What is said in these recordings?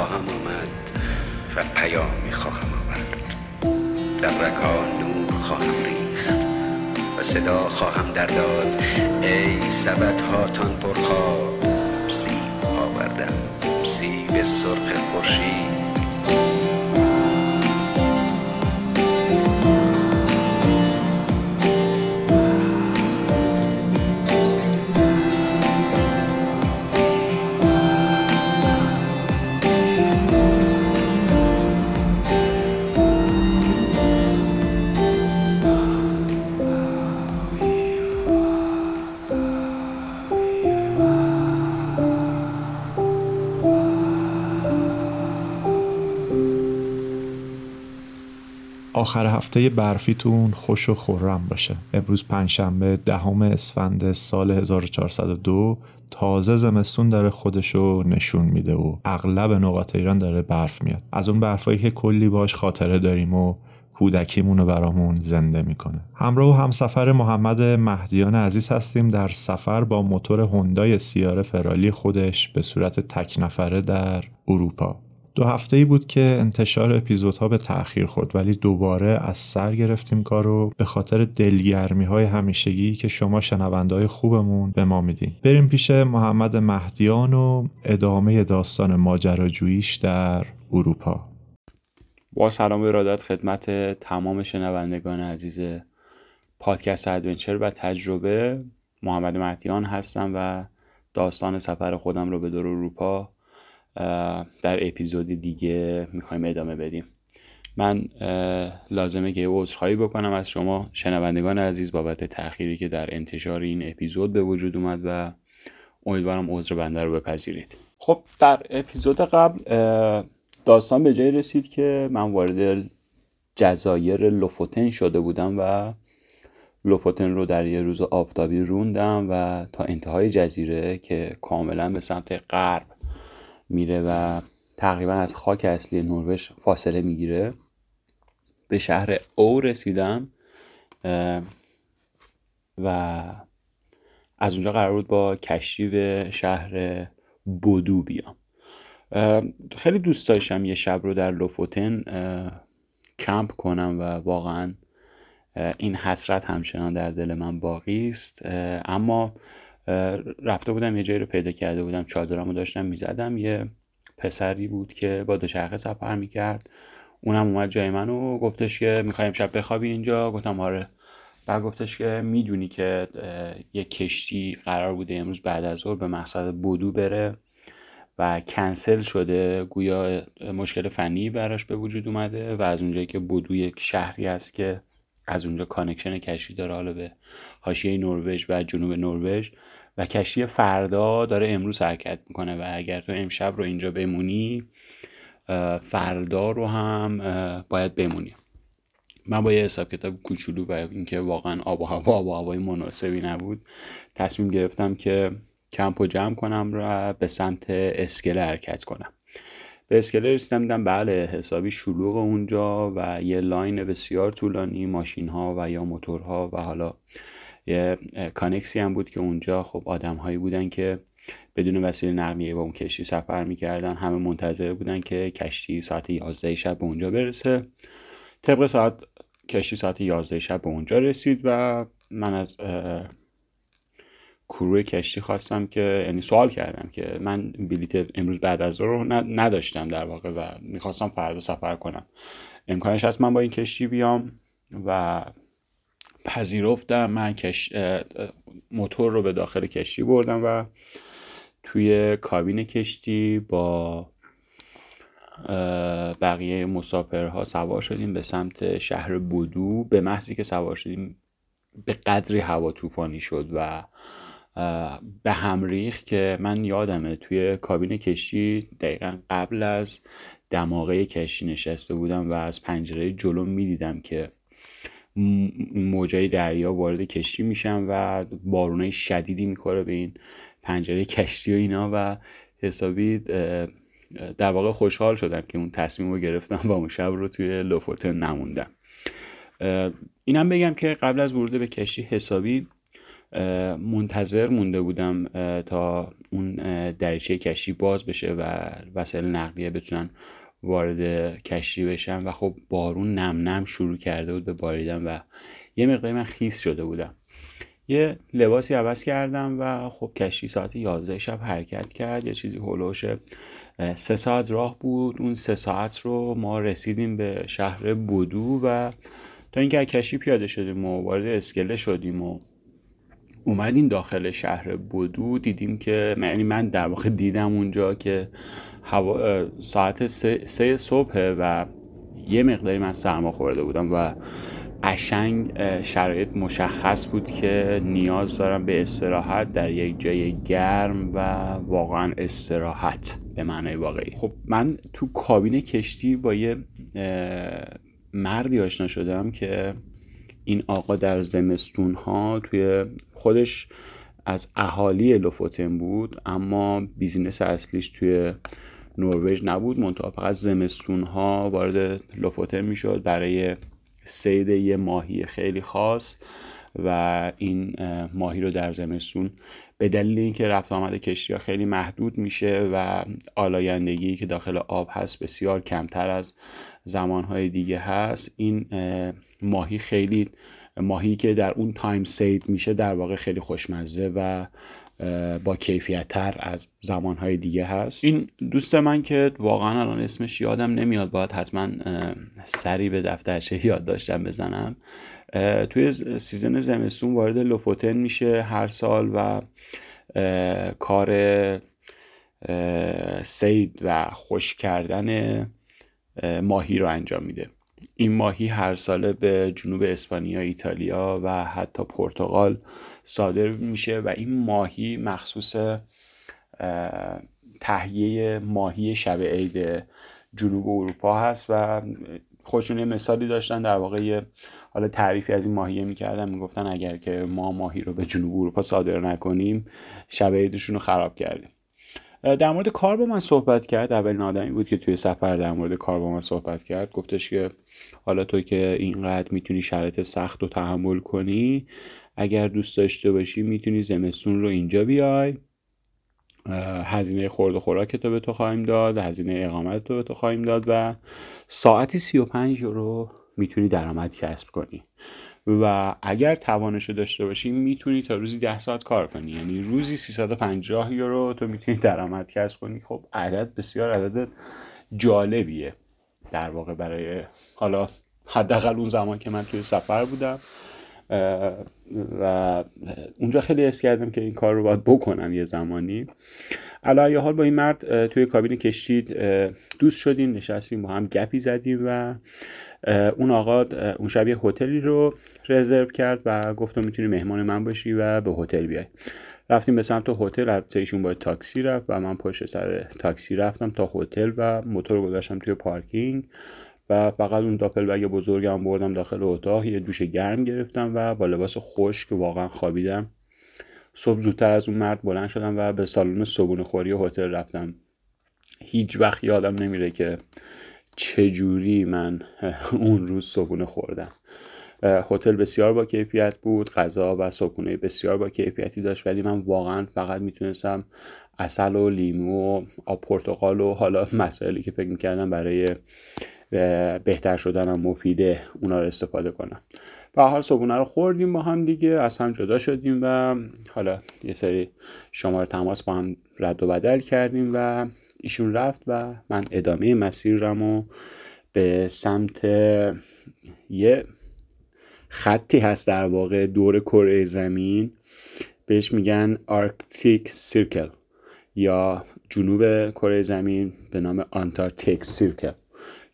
خواهم آمد و پیامی خواهم آورد. در رگها نور خواهم ریخت و صدا خواهم در داد ای سبد هاتان پرخواب سیب آوردم سیب سرخ خورشید. آخر هفته برفیتون خوش و خورم باشه. امروز پنجشنبه دهم اسفند سال 1402 تازه زمستون داره خودشو نشون میده و اغلب نقاط ایران داره برف میاد. از اون برفایی که کلی باش خاطره داریم و کودکیمون رو برامون زنده می‌کنه. همراه و همسفر محمد مهدیان عزیز هستیم در سفر با موتور هوندای سیاره فرالی خودش به صورت تک نفره در اروپا. دو هفته ای بود که انتشار اپیزودها به تأخیر خورد ولی دوباره از سر گرفتیم کارو به خاطر دلگرمی های همیشگی که شما شنونده های خوبمون به ما میدین. بریم پیش محمد مهدیان و ادامه داستان ماجراجوییش در اروپا. با سلام و ارادت خدمت تمام شنوندگان عزیز پادکست ادونچر و تجربه محمد مهدیان هستم و داستان سفر خودم رو به دور اروپا در اپیزود دیگه می‌خوایم ادامه بدیم. من لازمه که عذرخواهی بکنم از شما. شنوندگان عزیز بابت تأخیری که در انتشار این اپیزود به وجود اومد و امیدوارم عذر بنده رو بپذیرید. خب در اپیزود قبل داستان به جای رسید که من وارد جزایر لوفوتن شده بودم و لوفوتن رو در یه روز آفتابی روندم و تا انتهای جزیره که کاملا به سمت غرب میره و تقریبا از خاک اصلی نروژ فاصله می‌گیره. به شهر او رسیدم و از اونجا قرار بود با کشتی به شهر بودو بیام. خیلی دوست داشتم یه شب رو در لوفوتن کمپ کنم و واقعا این حسرت همچنان در دل من باقی است. اما رفته بودم یه جایی رو پیدا کرده بودم چادرمو رو داشتم می‌زدم. یه پسری بود که با دوچرخه سفر می‌کرد. اونم اومد جای من و گفتش که می‌خوایم شب بخوابی اینجا. گفتم آره. بعد گفتش که می‌دونی که یه کشتی قرار بوده امروز بعد از ظهر به مقصد بودو بره و کنسل شده. گویا مشکل فنی براش به وجود اومده و از اونجایی که بودو یک شهری است که از اونجا connection کشتی داره حالا به حاشیه نروژ و جنوب نروژ. و کشتی فردا داره امروز حرکت می‌کنه و اگر تو امشب رو اینجا بمونی فردا رو هم باید بمونی. من با یه حساب کتاب کوچولو و اینکه واقعا آب و هوا آب و هوای مناسبی نبود تصمیم گرفتم که کمپ و جمع کنم و به سمت اسکله حرکت کنم. به اسکله رسیدم دیدم بله حسابی شلوغ اونجا و یه line بسیار طولانی ماشین ها و یا موتورها و حالا یه کانکسی هم بود که اونجا خب آدم هایی بودن که بدون وسیله نقلیه با اون کشتی سفر می‌کردن. همه منتظر بودن که کشتی ساعت 11 شب به اونجا برسه. طبق ساعت کشتی ساعت 11 شب به اونجا رسید و من از کروی کشتی خواستم که یعنی سوال کردم که من بلیت امروز بعد از رو نداشتم در واقع و می‌خواستم فردا سفر کنم. امکانش هست من با این کشتی بیام و پذیرفتم. من کش... موتور رو به داخل کشتی بردم و توی کابین کشتی با بقیه مسافرها سوار شدیم به سمت شهر بودو. به محضی که سوار شدیم به قدری هوا طوفانی شد و به هم ریخ که من یادمه توی کابین کشتی دقیقا قبل از دماغه کشتی نشسته بودم و از پنجره جلو می‌دیدم که موجای دریا وارد کشتی میشن و بارونه شدیدی می‌خوره به این پنجره کشتی و اینا و حسابی در واقع خوشحال شدم که اون تصمیم رو گرفتم و اون شب رو توی لوفوتن نموندم. اینم بگم که قبل از ورود به کشتی حسابی منتظر مونده بودم تا اون دریچه کشتی باز بشه و وسایل نقلیه بتونن وارد کشتی بشن. و خب بارون نم نم شروع کرده بود به باریدن و یه مقداری من خیس شده بودم. یه لباسی عوض کردم و خب کشتی ساعت 11 شب حرکت کرد. یه چیزی هلوش سه ساعت راه بود. اون سه ساعت رو ما رسیدیم به شهر بودو و تا اینکه کشتی پیاده شدیم و وارد اسکله شدیم و اومدیم داخل شهر بودو دیدیم که یعنی من در واقع دیدم اونجا که هوا ساعت سه, سه صبح و یه مقداری من سرما خورده بودم و قشنگ شرایط مشخص بود که نیاز دارم به استراحت در یک جای گرم و واقعا استراحت به معنای واقعی. خب من تو کابین کشتی با یه مردی آشنا شدم که این آقا در زمستون ها توی خودش از اهالی لوفوتن بود اما بیزینس اصلیش توی نروژ نبود. منتها فقط زمستون ها وارد لوفوتن می‌شد برای سید یه ماهی خیلی خاص و این ماهی رو در زمستون. به دلیل اینکه رفت آمد کشتی ها خیلی محدود میشه و آلایندگی که داخل آب هست بسیار کمتر از زمانهای دیگه هست. این ماهی خیلی ماهی که در اون time صید میشه در واقع خیلی خوشمزه و با کیفیت تر از زمانهای دیگه هست. این دوست من که واقعا الان اسمش یادم نمیاد باید حتما سری به دفترچه یادداشتم بزنم توی season زمستون وارد لوفوتن میشه هر سال و کار سید و خوش کردن ماهی رو انجام میده. این ماهی هر ساله به جنوب اسپانیا، ایتالیا و حتی پرتغال صادر میشه و این ماهی مخصوص تهیه ماهی شب عید جنوب اروپا هست و خودشون یه مثالی داشتن در واقع حالا تعریفی از این ماهیه می‌کردن. می‌گفتن اگر که ما ماهی رو به جنوب اروپا صادر نکنیم شب عیدشون رو خراب کردیم. در مورد کار با من صحبت کرد. اولین آدمی بود که توی سفر در مورد کار با من صحبت کرد. گفتش که حالا تو که اینقدر می‌تونی شرایط سخت رو تحمل کنی اگر دوست داشته باشی می‌تونی زمستون رو اینجا بیای. هزینه خورد و خوراک تو به تو خواهیم داد هزینه اقامت تو به تو خواهیم داد و ساعتی 35 یورو می‌تونی درآمد کسب کنی. و اگر توانش داشته باشی می‌تونی تا روزی 10 ساعت کار کنی. یعنی روزی 350 یورو تو می‌تونی درآمد کسب کنی. خب عدد بسیار عدد جالبیه. در واقع برای حالا حداقل اون زمان که من توی سفر بودم و اونجا خیلی حس کردم که این کار رو باید بکنم یه زمانی. علا حال با این مرد توی کابین کشتی دوست شدیم نشستیم با هم گپی زدیم و اون آقا اون شب یه هتلی رو رزرو کرد و گفتم می‌تونی مهمان من باشی و به هتل بیای. رفتیم به سمت هتل البته ایشون با تاکسی رفت و من پشت سر تاکسی رفتم تا هتل و موتور گذاشتم توی پارکینگ و فقط اون داپل بگ بزرگم بردم داخل اتاق یه دوش گرم گرفتم و با لباس خشک واقعا خوابیدم. صبح زودتر از اون مرد بلند شدم و به سالن صبحونه خوری هتل رفتم. هیچ وقت یادم نمیره که چجوری من اون روز صبحونه خوردم؟ هتل بسیار با کیفیت بود غذا و صبحونه بسیار با کیفیتی داشت ولی من واقعا فقط می‌تونستم اصل و لیمو و آب پرتقال و حالا مسائلی که فکر می‌کردم برای بهتر شدنم مفیده اونا رو استفاده کنم. و حال صبحونه رو خوردیم با هم دیگه از هم جدا شدیم و حالا یه سری شماره تماس با هم رد و بدل کردیم و ایشون رفت و من ادامه مسیرم و به سمت یه خطی هست در واقع دور کره زمین بهش میگن Arctic Circle یا جنوب کره زمین به نام Antarctic Circle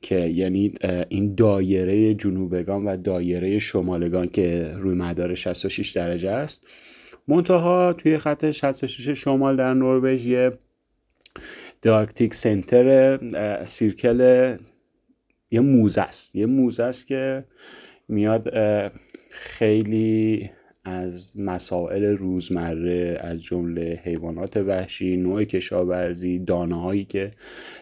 که یعنی این دایره جنوبگان و دایره شمالگان که روی مدار 66 درجه است منتها توی خط 66 شمال در نروژ یه دارکتیک سنتر سیرکل یه موزه است. یه موزه است که میاد خیلی از مسائل روزمره از جمله حیوانات وحشی نوع کشاورزی دانه هایی که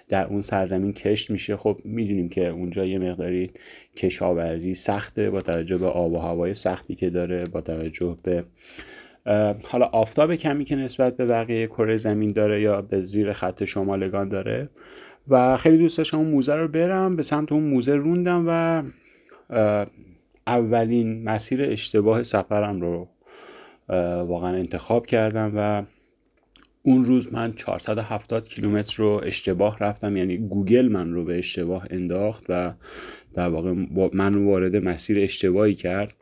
در اون سرزمین کشت میشه. خب می‌دونیم که اونجا یه مقداری کشاورزی سخته با توجه به آب و هوای سختی که داره با توجه به حالا آفتاب کمی که نسبت به بقیه کره زمین داره یا به زیر خط شمالگان داره. و خیلی دوست داشتم اون موزه رو برم به سمت اون موزه روندم و اولین مسیر اشتباه سفرم رو واقعا انتخاب کردم و اون روز من 470 کیلومتر رو اشتباه رفتم. یعنی گوگل من رو به اشتباه انداخت و در واقع من وارد مسیر اشتباهی کرد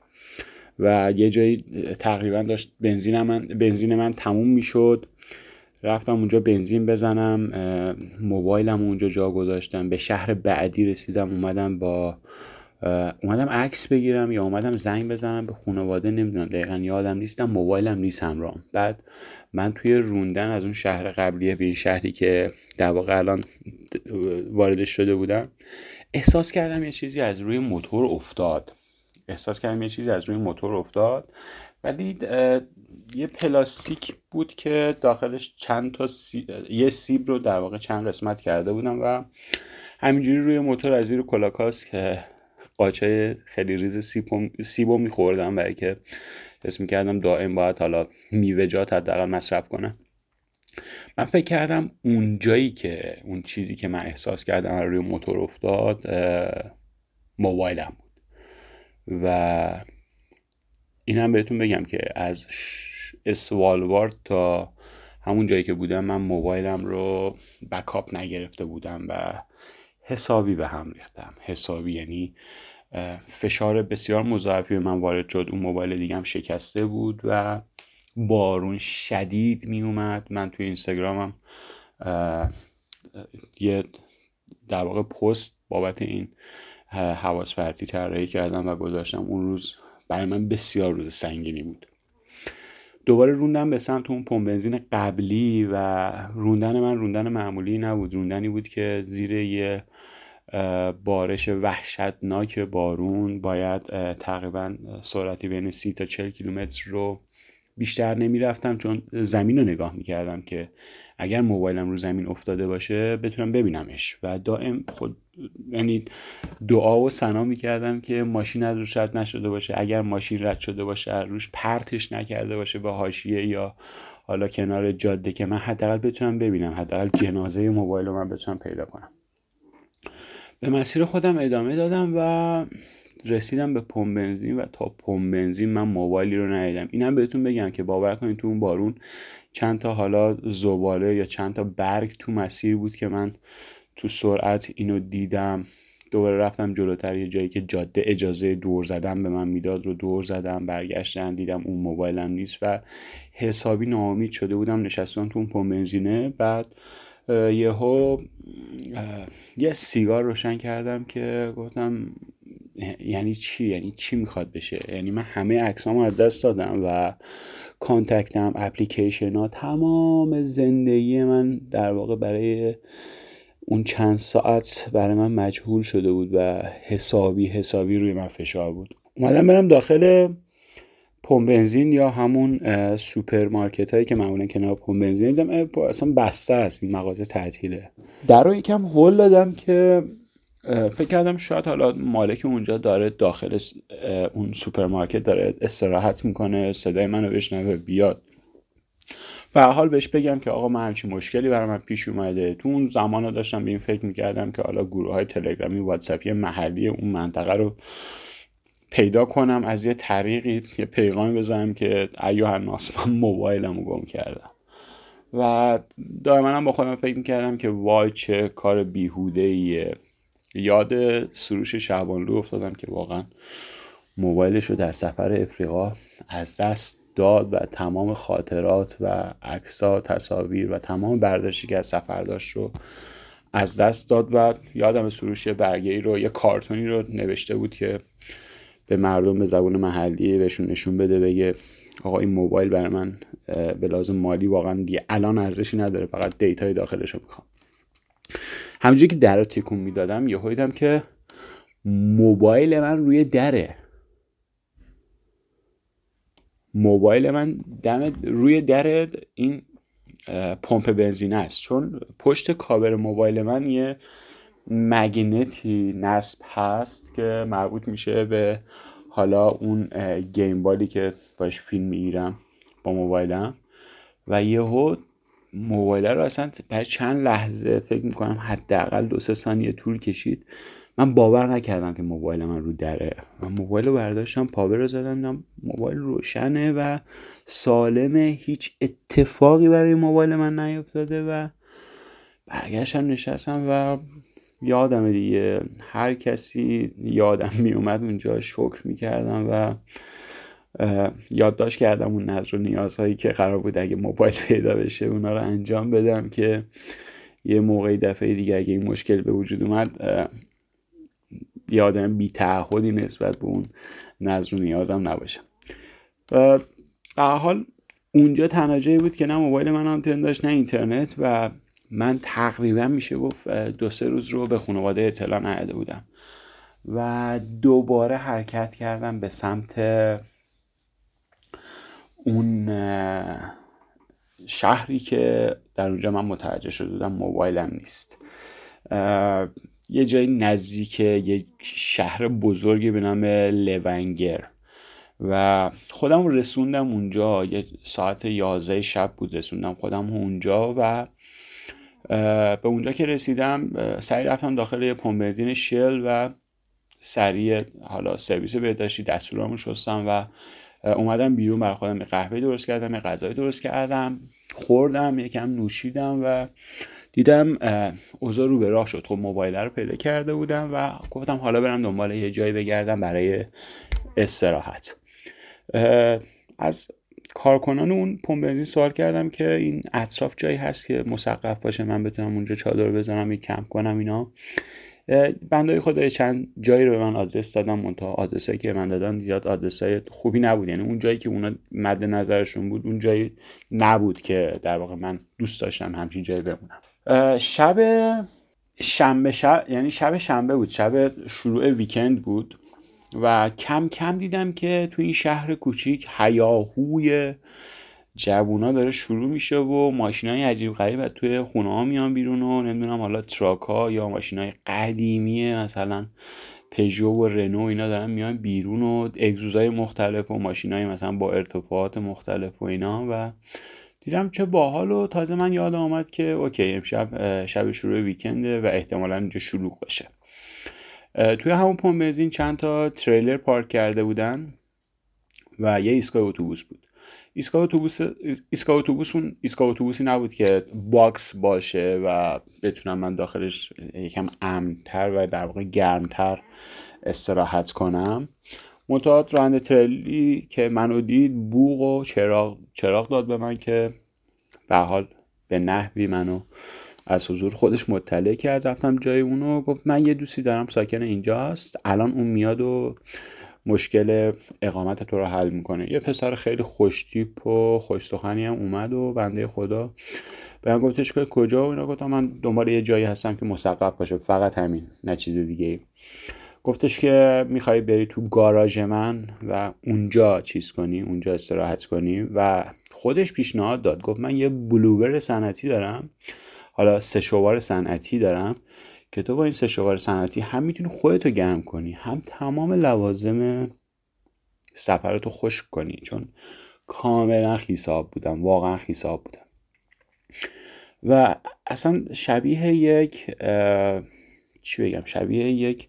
و یه جایی تقریبا داشت بنزین من بنزین من تموم می‌شد. رفتم اونجا بنزین بزنم موبایلم اونجا جا گذاشتم. به شهر بعدی رسیدم اومدم با اومدم عکس بگیرم یا اومدم زنگ بزنم به خانواده نمی‌دونم دقیقا یادم نیستم موبایلم نیست همراهم بعد من توی روندن از اون شهر قبلی به این شهری که در واقع الان وارد شده بودم احساس کردم یه چیزی از روی موتور افتاد. احساس کردم یه چیزی از روی موتور افتاد. ولی یه پلاستیک بود که داخلش چند تا یه سیب رو در واقع چند قسمت کرده بودم و همینجوری روی موتور از زیر کلاه کاسکت قاچه خیلی ریز سیب رو میخوردم برای که حس می‌کردم دائم باید حالا میوهجات حداقل مصرف کنم. من فکر کردم اون جایی که اون چیزی که من احساس کردم روی موتور افتاد موبایلم بود. و اینم بهتون بگم که از اسوالوارد تا همون جایی که بودم من موبایلم رو بکاپ نگرفته بودم و حسابی به هم ریختم. حسابی یعنی فشار بسیار مضاعفی به من وارد شد. اون موبایل دیگم شکسته بود و بارون شدید می اومد. من توی اینستاگرامم یه در واقع پست بابت این حواس پرتی طراحی کردم و گذاشتم. اون روز برای من بسیار روز سنگینی بود. دوباره روندم به سمت اون پمپ بنزین قبلی و روندن من روندن معمولی نبود. روندنی بود که زیر یه بارش وحشتناک بارون باید تقریبا سرعتی بین سی تا 40 کیلومتر رو بیشتر نمی‌رفتم چون زمین رو نگاه می‌کردم که اگر موبایلم رو زمین افتاده باشه بتونم ببینمش. و دائم خود یعنی دعا و سنا می‌کردم که ماشین از روش رد نشده باشه. اگر ماشین رد شده باشه روش پرتش نکرده باشه به حاشیه یا حالا کنار جاده که من حداقل بتونم ببینم. حداقل جنازه موبایل رو من بتونم پیدا کنم. به مسیر خودم ادامه دادم و رسیدم به پمپ بنزین و تا پمپ بنزین من موبایلی رو ندیدم. اینم بهتون بگم که باور کنید تو اون بارون چند تا حالا زباله یا چند تا برگ تو مسیر بود که من تو سرعت اینو دیدم. دوباره رفتم جلوتر یه جایی که جاده اجازه دور زدن به من می‌داد رو دور زدم برگشتن دیدم اون موبایلم نیست و حسابی ناامید شده بودم نشستم تو اون پمپ بنزینه. بعد یهو یه سیگار روشن کردم که گفتم یعنی چی؟ یعنی چی می‌خواد بشه؟ یعنی من همه عکسامو از دست دادم و کانتکتم اپلیکیشن ها تمام زندگی من در واقع برای اون چند ساعت برای من مجهول شده بود و حسابی حسابی روی من فشار بود. اومدم برم داخل پمپ بنزین یا همون سوپرمارکت هایی که معمولا کنار پمپ بنزین دیدم اصلا بسته است این مغازه تعطیله. در رو یکم هل دادم که فکر کردم شاید حالا مالک اونجا داره داخل اون سوپرمارکت داره استراحت می‌کنه صدای منو بشنوه بیاد. و حال بهش بگم که آقا من همچین مشکلی برای من پیش اومده. تو اون زمان داشتم به این فکر می‌کردم که حالا گروه های تلگرامی واتساپی محلی اون منطقه رو پیدا کنم از یه طریقی یه پیغامی بزنم که ایو الناس من موبایلم رو گم کردم. و دائما با خودم فکر می‌کردم که وای چه کار بیهوده ایه یاد سروش شعبانلو افتادم که واقعا موبایلش رو در سفر افریقا از دست داد و تمام خاطرات و عکسا تصاویر و تمام برداشتی که از سفر داشت رو از دست داد و یادم سروش برگه ای رو یه کارتونی رو نوشته بود که به مردم به زبون محلی بهشون نشون بده بگه آقا این موبایل برای من به لازم مالی واقعا دیگه الان ارزشی نداره فقط دیتای داخلش رو می‌خوام. همونجوری که در رو تکون می‌دادم یه دیدم که موبایل من روی دره. موبایل من دم روی در این پمپ بنزین است. چون پشت کابر موبایل من یه مگنتی نصب هست که مربوط میشه به حالا اون گیم بالی که باش فیلم می‌گیرم با موبایلم. و یهو موبایل رو اصلا برای چند لحظه فکر می‌کنم حداقل دو سه ثانیه طول کشید. من باور نکردم که موبایل من رو دره. من موبایل رو برداشتم پاور رو زدم موبایل روشنه و سالمه. هیچ اتفاقی برای موبایل من نیفتاده و برگشتم نشستم و یادم دیگه. هر کسی یادم میومد اونجا شکر می‌کردم و یادداشت کردم اون نظر و نیازهایی که قرار بود اگه موبایل پیدا بشه اونا رو انجام بدم که یه موقعی دفعه دیگه اگه این مشکل به وجود اومد یه آدم بی تعهدی نسبت به اون نظر و نیازم نباشم. در حال اونجا تنها بود که نه موبایل من آنتن داشت نه اینترنت و من تقریبا میشه گفت دو سه روز رو به خانواده اطلاع نداده بودم و دوباره حرکت کردم به سمت اون شهری که در اونجا من متوجه شده بودم موبایلم نیست. یه جایی نزدیک یه شهر بزرگی به نام لونگر. و خودم رسوندم اونجا یه ساعت یازده شب بود رسوندم خودم اونجا و به اونجا که رسیدم سریع رفتم داخل یه پمپ شل و سریع حالا سرویس بهداشتی دستورامو شستم و اومدم بیرون برای خودم قهوه درست کردم یه غذای درست کردم خوردم یکم نوشیدم و دیدم اوضاع رو به راه شد. خب موبایل رو پیدا کرده بودم و گفتم حالا برم دنبال یه جایی بگردم برای استراحت. از کارکنان اون پمپ بنزین سوال کردم که این اطراف جایی هست که مسقف باشه من بتونم اونجا چادر بزنم یه کمپ کنم اینا. بندای خدای چند جایی رو به من آدرس دادم منتها آدرسایی که من دادن زیاد آدرسای خوبی نبود. یعنی اون جایی که اونا مد نظرشون بود اون جایی نبود که در واقع من دوست داشتم همچین جایی بمونم. شب شنبه شب یعنی شب شنبه بود شب شروع ویکند بود و کم کم دیدم که تو این شهر کوچیک هیاهوی جوونا داره شروع میشه و ماشین های عجیب غریب و توی خونه ها میان بیرون و نمی‌دونم حالا truck ها یا ماشین های قدیمی مثلا پژو و رنو اینا دارن میان بیرون و اگزوزهای مختلف و ماشین های مثلا با ارتفاعات مختلف و اینا و دیدم چه باحال و تازه من یادم آمد که okay امشب شب شروع weekend ه و احتمالا اینجا شلوغ باشه. توی همون پمپ بنزین چند تا تریلر پارک کرده بودن و یه ایستگاه اتوبوس بود. ایستگاه اتوبوس ایستگاه اتوبوس اون ایستگاه اتوبوسی نبود که box باشه و بتونم من داخلش یکم امنتر و در واقع گرمتر استراحت کنم. متعاد راننده تریلی که منو دید بوق و چراغ چراغ داد به من که به حال به نحوی منو از حضور خودش مطلع کرد. رفتم جای اونو گفت من یه دوستی دارم ساکن اینجاست. الان اون میاد و مشکل اقامت تو رو حل می‌کنه. یه پسر خیلی خوشتیپ و خوش هم اومد و بنده خدا به من گفتش که کجا و اینا. گفتم من دنبال یه جایی هستم که مسقف باشه. فقط همین نه چیز دیگه گفتش که می‌خوای بری تو گاراژ من و اونجا چیز کنی اونجا استراحت کنی. و خودش پیشنهاد داد. گفت من یه بلوور صنعتی دارم. حالا سه شوار صنعتی دارم. که تو با این سه شوار صنعتی هم می‌تونی خودتو گرم کنی هم تمام لوازم سفرتو خشک کنی. چون کاملا خیساب بودم واقعا خیساب بودم. و اصلا شبیه یک چی بگم؟ شبیه یک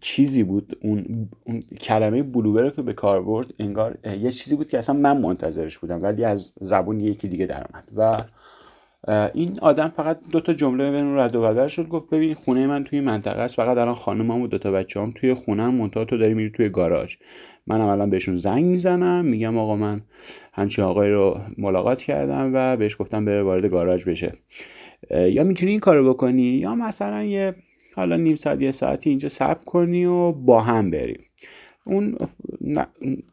چیزی بود. اون, اون کلمه بلوبر که به کار برد انگار یه چیزی بود که اصلا من منتظرش بودم ولی از زبون یکی دیگه در اومد و این آدم فقط دو تا جمله بین رد و بدل شد. گفت ببین خونه من توی منطقه است. فقط الان خانمم و دو تا بچه‌ام توی خونه منتها تو داری میری توی گاراژ. منم الان بهشون زنگ می‌زنم. میگم آقا من همچین آقای رو ملاقات کردم و بهش گفتم بره وارد گاراژ بشه. یا می‌تونی این کارو بکنی یا مثلا یه حالا نیم ساعت یه ساعتی اینجا صبر کنی و با هم بریم. اون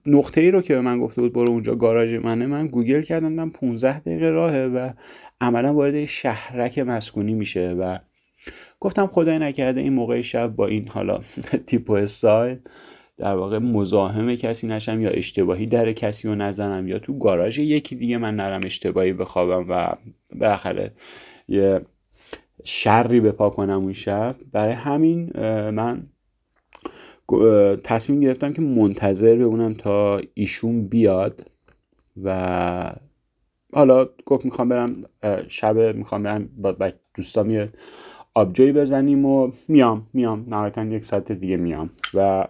نقطه ای رو که به من گفته بود برو اونجا گاراژ منه من گوگل کردم دیدم 15 دقیقه راهه و عملا وارد شهرک مسکونی میشه و گفتم خدای نکرده این موقع شب با این حالا تیپ و استایل در واقع مزاحم کسی نشم یا اشتباهی در کسی رو نزنم یا تو گاراژ یکی دیگه من نرم اشتباهی بخوابم و بالاخره یه شری به پا کنم اون شب. برای همین من تصمیم گرفتم که منتظر بمونم تا ایشون بیاد و حالا گفت می‌خوام برم شب می‌خوام برم با دوستام یه آبجوی بزنیم و میام میام. نهایتا یک ساعت دیگه میام و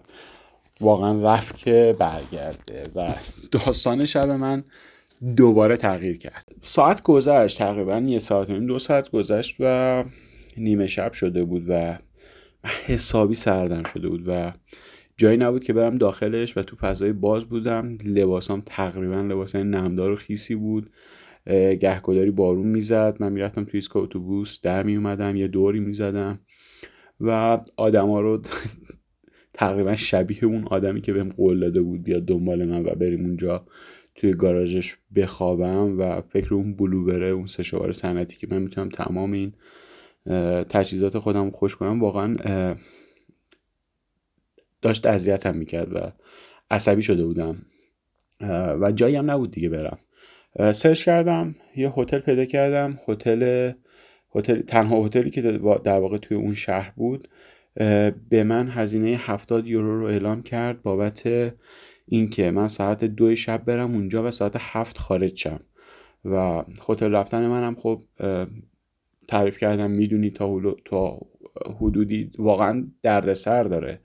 واقعا رفت که برگرده و داستان شب من دوباره تغییر کرد. ساعت گذشت تقریبا یه ساعت و دو ساعت گذشت و نیمه شب شده بود و حسابی سردم شده بود و جایی نبود که برم داخلش و تو فضای باز بودم. لباسام تقریبا لباس نمدار و خیسی بود. گهگداری بارون می‌زد. من می‌رفتم توی ایستگاه اتوبوس در میومدم یه دوری می‌زدم و آدما رو تقریبا شبیه اون آدمی که بهم قول داده بود بیاد دنبال من و بریم اونجا توی گاراژش بخوابم و فکر اون بلوبره اون سه شوار صنعتی که من می‌تونم تمام این تجهیزات خودم خوش کنم واقعا داشت اذیتم می‌کرد و عصبی شده بودم. و جایی هم نبود دیگه برم. سرچ کردم یه هتل پیدا کردم. هتل هتل تنها هتلی که در واقع توی اون شهر بود به من هزینه 70 یورو رو اعلام کرد بابت اینکه من ساعت دو شب برم اونجا و ساعت هفت خارج شم. و هتل رفتن منم خب تعریف کردم می‌دونی تا, تا حدودی واقعا دردسر داره.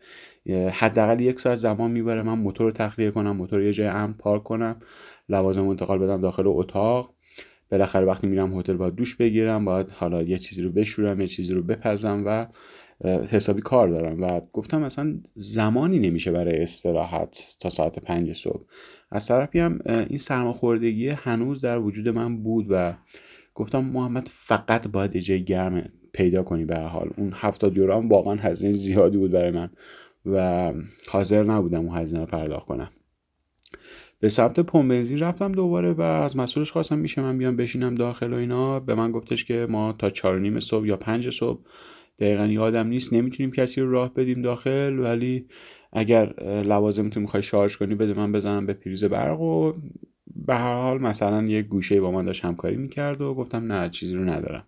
حداقل یک ساعت زمان می‌بره من موتور رو تخلیه کنم موتور یه جای امن پارک کنم لوازم انتقال بدم داخل اتاق. بالاخره وقتی میرم هتل باید دوش بگیرم باید حالا یه چیزی رو بشورم یه چیزی رو بپزم و حسابی کار دارم. و گفتم اصلا زمانی نمیشه برای استراحت تا ساعت پنج صبح. از طرفی هم این سرماخوردگی هنوز در وجود من بود و گفتم محمد فقط باید یه جای گرم پیدا کنی به حال. اون هفتاد یورو هم واقعا هزینه زیادی بود برای من. و حاضر نبودم اون هزینه رو پرداخت کنم. به سمت پمپ بنزین رفتم دوباره و از مسئولش خواستم میشه من بیام بشینم داخل و اینا. به من گفتش که ما تا چهار نیم صبح یا پنج صبح دقیقا یادم نیست نمی‌تونیم کسی رو راه بدیم داخل ولی اگر لوازمتون می‌خوای شارژ کنی بده من بزنم به پریز برق و به هر حال مثلا یه گوشه با من داشت همکاری می‌کرد و گفتم نه چیزی رو ندارم.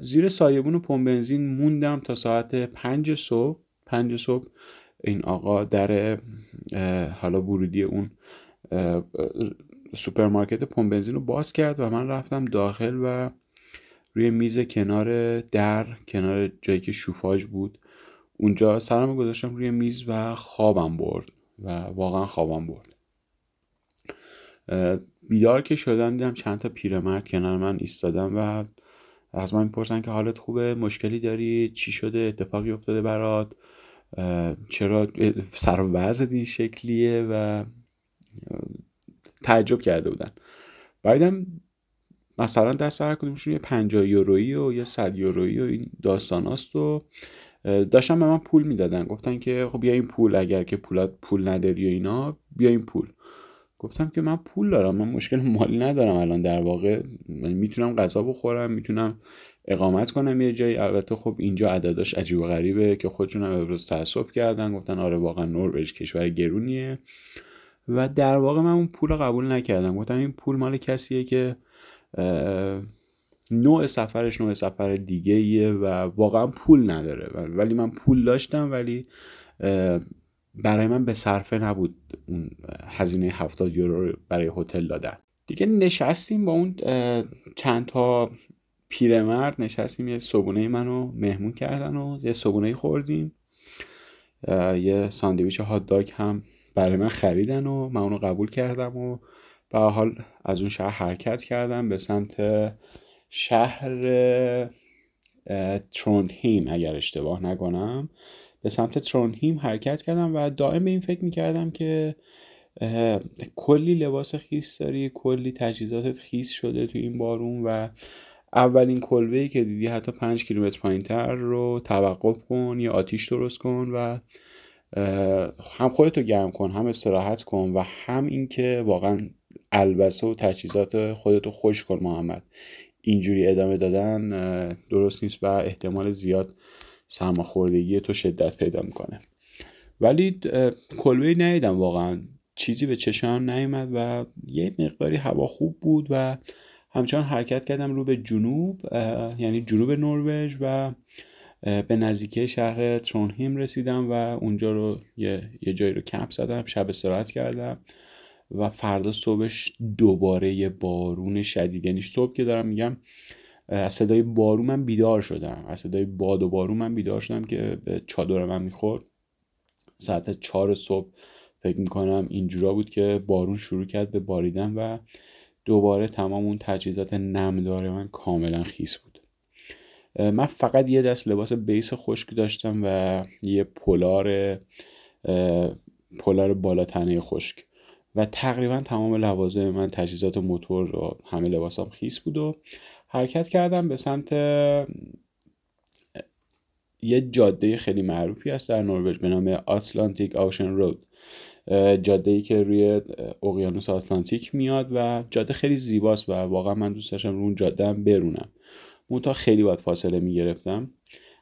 زیر سایبون پمپ بنزین موندم تا ساعت پنج صبح. پنج صبح. این آقا در حالا ورودی اون سوپرمارکت پمپ بنزین رو باز کرد و من رفتم داخل و روی میز کنار در کنار جایی که شوفاژ بود. اونجا سرم گذاشتم روی میز و خوابم برد و واقعا خوابم برد. بیدار که شدم دیدم چند تا پیرمرد کنار من ایستادم و از من می‌پرسن که حالت خوبه؟ مشکلی داری؟ چی شده؟ اتفاقی افتاده برات؟ چرا سر وضع این شکلیه و تعجب کرده بودن. بعدم مثلا دست هر کدومشون یه 50 یورویی و یه 100 یورویی و این داستاناست و داشتن به من پول می‌دادن. گفتن که خب بیا این پول اگر که پولات پول نداری و اینا بیا این پول. گفتم که من پول دارم من مشکل مالی ندارم الان. در واقع می‌تونم غذا بخورم می‌تونم اقامت کنم یه جایی. البته خب اینجا عدداش عجیب و غریبه که خودشون هم ابراز تاسف کردن گفتن آره واقعا نروژ کشور گرونیه. و در واقع من اون پول قبول نکردم. گفتم این پول مال کسیه که نوع سفرش نوع سفر دیگه ایه و واقعا پول نداره. ولی من پول داشتم ولی برای من به صرفه نبود اون هزینه هفتاد یورو برای هتل دادن. دیگه نشستیم با اون چند تا پیرمرد نشستیم یه صبونه منو مهمون کردن و یه صبونه خوردیم. یه ساندویچ هات داگ هم برای من خریدن و من اونو قبول کردم و به حال از اون شهر حرکت کردم به سمت شهر تروندهیم اگر اشتباه نکنم. به سمت ترونهیم حرکت کردم و دائم به این فکر می‌کردم که کلی لباس خیس داری کلی تجهیزاتت خیس شده تو این بارون و اولین کلبه ای که دیدی حتی پنج کیلومتر پایین تر رو توقف کن یا آتیش درست کن و هم خودتو گرم کن هم استراحت کن و هم اینکه واقعا البسه و تجهیزات خودتو خوش کن محمد. اینجوری ادامه دادن درست نیست و احتمال زیاد سرماخوردگی تو شدت پیدا می‌کنه. ولی کلبه ندیدم واقعا. چیزی به چشمم نیومد و یه مقداری هوا خوب بود و همچنان حرکت کردم رو به جنوب یعنی جنوب نروژ و به نزدیکی شهر ترونهیم رسیدم و اونجا رو یه, یه جایی رو کمپ زدم شب استراحت کردم و فردا صبحش دوباره یه بارون شدید. یعنی صبح که دارم میگم از صدای بارون من بیدار شدم. از صدای باد و بارون من بیدار شدم که به چادر من می‌خورد. ساعت چهار صبح فکر می‌کنم اینجورا بود که بارون شروع کرد به باریدن و دوباره تمام اون تجهیزات نمدار من کاملا خیس بود. من فقط یه دست لباس بیس خشک داشتم و یه پولار پولار بالا تنه خشک. و تقریبا تمام لوازم من تجهیزات موتور و همه لباسام خیس بود و حرکت کردم به سمت یه جاده خیلی معروفی هست در نروژ به نام آتلانتیک آوشن رود جاده ای که روی اقیانوس آتلانتیک میاد و جاده خیلی زیباست و واقعا من دوست داشتم رو اون جاده هم برونم. تا خیلی باید فاصله می‌گرفتم.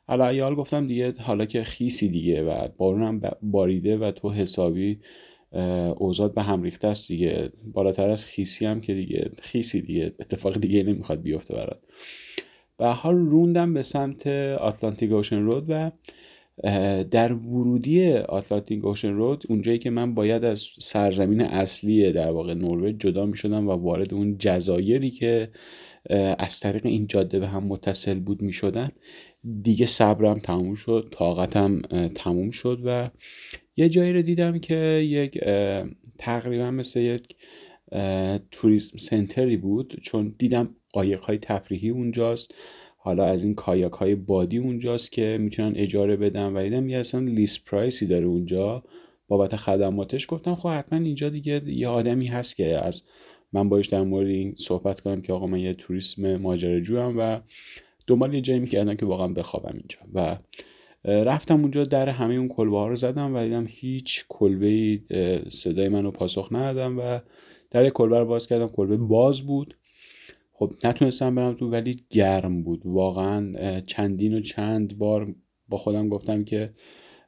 علا گفتم دیگه حالا که خیسی دیگه و بارونم باریده و تو حسابی اوزاد به هم ریخته است دیگه. بالاتر از خیسی هم که دیگه خیسی دیگه اتفاق دیگه نمی‌خواد بیفته برات. به حال روندم به سمت آتلانتیک اوشن رود و در ورودی آتلانتیک اوشن رود اونجایی که من باید از سرزمین اصلی در واقع نروژ جدا می شدم و وارد اون جزایری که از طریق این جاده به هم متصل بود می شدن دیگه صبرم تموم شد طاقتم تموم شد و یه جایی رو دیدم که یک تقریبا مثل یک توریسم سنتری بود چون دیدم قایق های تفریحی اونجاست. حالا از این کایاک های بادی اونجاست که می‌تونن اجاره بدن. و دیدم یه اصلا لیست پرایسی داره اونجا. بابت خدماتش گفتم خب حتما اینجا دیگه یه آدمی هست که از من باش در مورد این صحبت کنم که آقا من یه توریسم ماجراجو هم و دنبال یه جایی می‌کردم که واقعا بخوابم اینجا. و رفتم اونجا در همه اون کلبه ها رو زدم و دیدم هیچ کلبه صدای منو پاسخ ندادم و در کلبه رو باز کردم. کلبه باز بود. خب نتونستم برم تو ولی گرم بود. واقعا چندین و چند بار با خودم گفتم که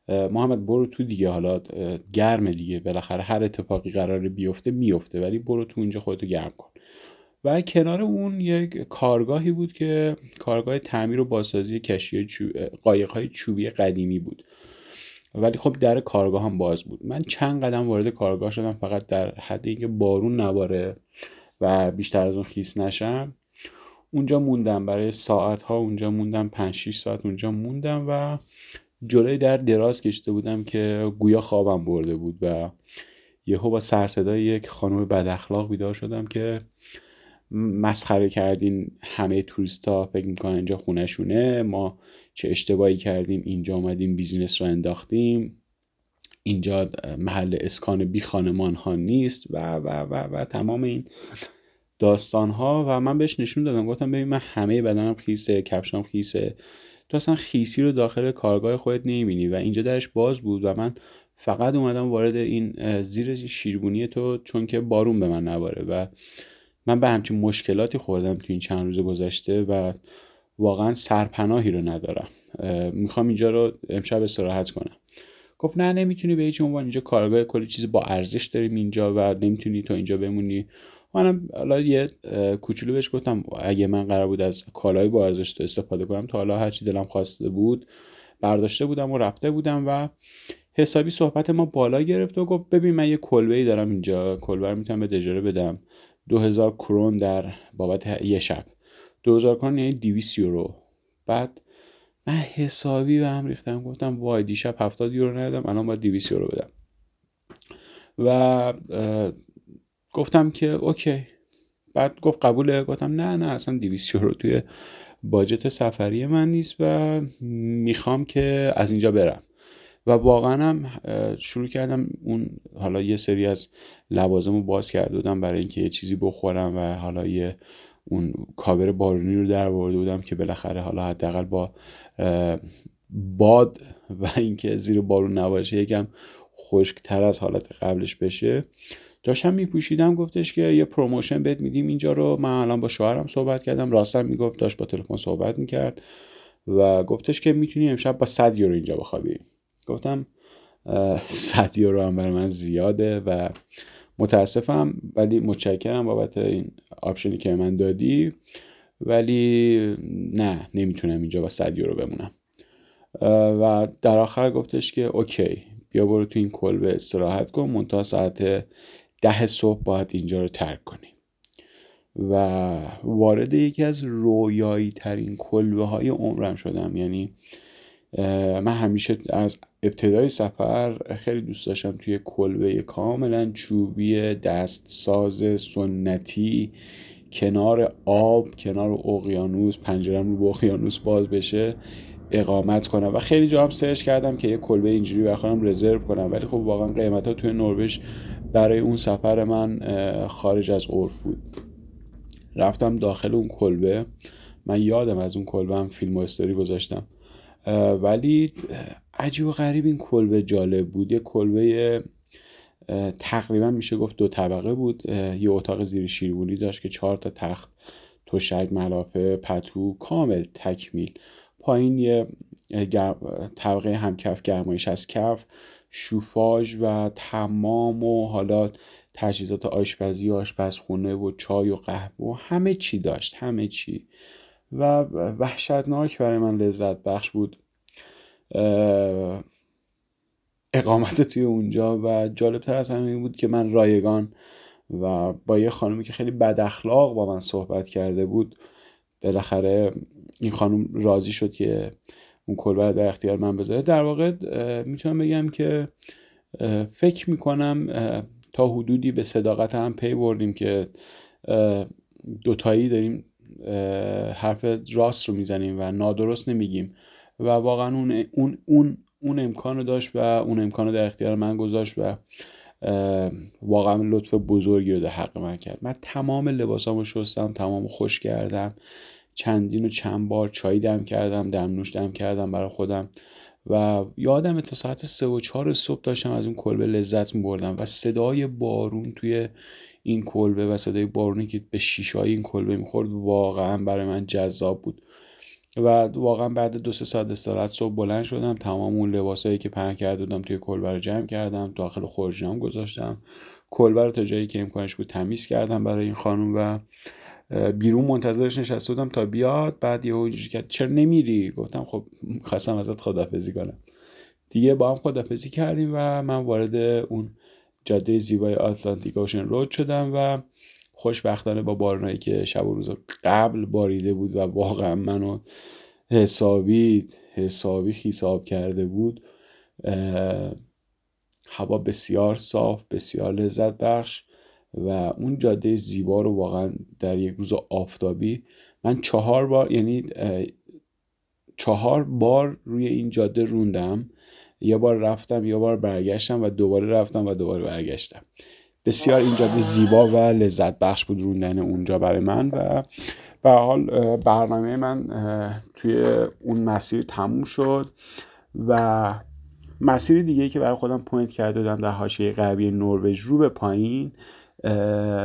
محمد برو تو دیگه حالا گرمه دیگه. بالاخره هر اتفاقی قراره بیفته میفته ولی برو تو اینجا خودتو گرم کن. و کنار اون یک کارگاهی بود که کارگاه تعمیر و بازسازی کشتی چوب... های چوبی قدیمی بود. ولی خب در کارگاه هم باز بود. من چند قدم وارد کارگاه شدم فقط در حد اینکه بارون نباره و بیشتر از اون خیس نشم. اونجا موندم برای ساعت ها اونجا موندم 5 6 ساعت اونجا موندم و جلوی در دراز کشته بودم که گویا خوابم برده بود و یهو با سرصدای یک خانم بد اخلاق بیدار شدم که مسخره کردین همه توریستا فکر می‌کنن اینجا خونشونه ما چه اشتباهی کردیم اینجا آمدیم بیزینس رو انداختیم. اینجا محل اسکان بی خانمان ها نیست و و و و تمام این داستان ها و من بهش نشون دادم. گفتم ببین من همه بدنم خیسه کفشم خیسه. تو اصلا خیسی رو داخل کارگاه خودت نمی‌بینی و اینجا درش باز بود و من فقط اومدم وارد این زیر شیربونی تو چون که بارون به من نباره و من به همچین مشکلاتی خوردم تو این چند روز گذشته و واقعا سرپناهی رو ندارم. می‌خوام اینجا رو امشب استراحت کنم. گفت نه نمی‌تونی به هیچ عنوان. اینجا کارگاه کلی چیز با ارزش داریم اینجا و نمی‌تونی تو اینجا بمونی. منم حالا یه کوچولو بهش گفتم اگه من قرار بود از کالای با ارزش تو استفاده کنم تا حالا هرچی دلم خواسته بود برداشته بودم و رفته بودم و حسابی صحبت ما بالا گرفت و گفت ببین من یه کلبه ای دارم اینجا کلبه رو می‌تونم به اجاره بدم. 2000 کرون در بابت یه شب. 2000 کرون یعنی 200 یورو. بعد من حسابی به هم ریختم گفتم وای دیشب 70 یورو ندادم الان باید 200 یورو بدم. و گفتم که اوکی. بعد گفت قبوله. گفتم نه نه اصلا 200 یورو توی باجت سفری من نیست و می‌خوام که از اینجا برم. و واقعا هم شروع کردم اون حالا یه سری از لوازم رو باز کرده بودم برای اینکه یه چیزی بخورم و حالا یه اون کاور بارونی رو در برده بودم که بالاخره حالا حداقل با باد و اینکه زیر بارون نباشه یکم خشکتر از حالت قبلش بشه. داشتم میپوشیدم گفتش که یه promotion بهت میدیم اینجا رو. من الان با شوهرم صحبت کردم راستم می‌گفت داشت با تلفن صحبت می‌کرد و گفتش که می‌تونی امشب با 100 یورو اینجا بخوابی. گفتم صد یورو هم برای من زیاده و متاسفم ولی متشکرم بابت این option ی که من دادی. ولی نه نمی‌تونم اینجا با 100 یورو بمونم. و در آخر گفتش که اوکی بیا برو تو این کلبه استراحت کن منتها ساعت ده صبح باید اینجا رو ترک کنی و وارد یکی از رویایی ترین کلبه های عمرم شدم. یعنی من همیشه از ابتدای سفر خیلی دوست داشتم توی کلبه کاملا چوبی دست ساز سنتی کنار آب کنار اقیانوس پنجرم رو به اقیانوس باز بشه اقامت کنم. و خیلی جا هم سرچ کردم که یه کلبه اینجوری برای خودم رزرو کنم. ولی خب واقعا قیمت ها توی نروژ برای اون سفر من خارج از عرف بود. رفتم داخل اون کلبه. من یادم از اون کلبه هم فیلم و استوری گذاشتم. ولی عجیب و غریب این کلبه جالب بود. یه کلبه تقریبا میشه گفت دو طبقه بود. یه اتاق زیر شیربونی داشت که چهار تا تخت تشک ملافه پتو کامل تکمیل. پایین یه طبقه همکف گرمایش از کف. شوفاژ و تمام و حالا تجهیزات آشپزی و آشپزخونه و چای و قهوه و همه چی داشت همه چی. و وحشتناک برای من لذت بخش بود. اقامت توی اونجا و جالبتر از همه این بود که من رایگان و با یه خانمی که خیلی بد اخلاق با من صحبت کرده بود بالاخره این خانم راضی شد که اون کلبه در اختیار من بذاره. در واقع می‌تونم بگم که فکر می‌کنم تا حدودی به صداقت هم پی بردیم که دوتایی داریم حرف راست رو می‌زنیم و نادرست نمیگیم. و واقعا اون, اون, اون, اون امکان رو داشت و اون امکان رو در اختیار من گذاشت و واقعا لطف بزرگی رو در حق من کرد. من تمام لباسامو شستم تمام خوش کردم. چندین و چند بار چای دم کردم دم نوش دم کردم برای خودم و یادم تا ساعت سه و چهار صبح داشتم از اون کلبه لذت می بردم و صدای بارون توی این کلبه و صدای بارونی که به شیشای این کلبه می‌خورد واقعا برای من جذاب بود. و واقعا بعد دو سه ساعت استراحت صبح بلند شدم تمام اون لباسایی که پهن کرده بودم توی کلبه رو جمع کردم داخل خورجینام گذاشتم. کلبه رو تا جایی که امکانش بود تمیز کردم برای این خانم و بیرون منتظرش نشسته بودم تا بیاد بعد یهو کرد چرا نمیری؟ گفتم خب خواستم ازت خدافزی کنم. دیگه با هم خدافزی کردیم و من وارد اون جاده زیبای آتلانتیک اوشن رود شدم و خوشبختانه با بارونایی که شب و روز قبل باریده بود و واقعا منو حسابی حسابی خیساب کرده بود هوا بسیار صاف بسیار لذت بخش. و اون جاده زیبا رو واقعا در یک روز آفتابی من چهار بار یعنی چهار بار روی این جاده روندم. یه بار رفتم یه بار برگشتم و دوباره رفتم و دوباره برگشتم. بسیار این جاده زیبا و لذت بخش بود روندن اونجا برای من و به حال برنامه من توی اون مسیر تموم شد و مسیر دیگه که برای خودم point کرده بودم در حاشیه غربی نروژ رو به پایین.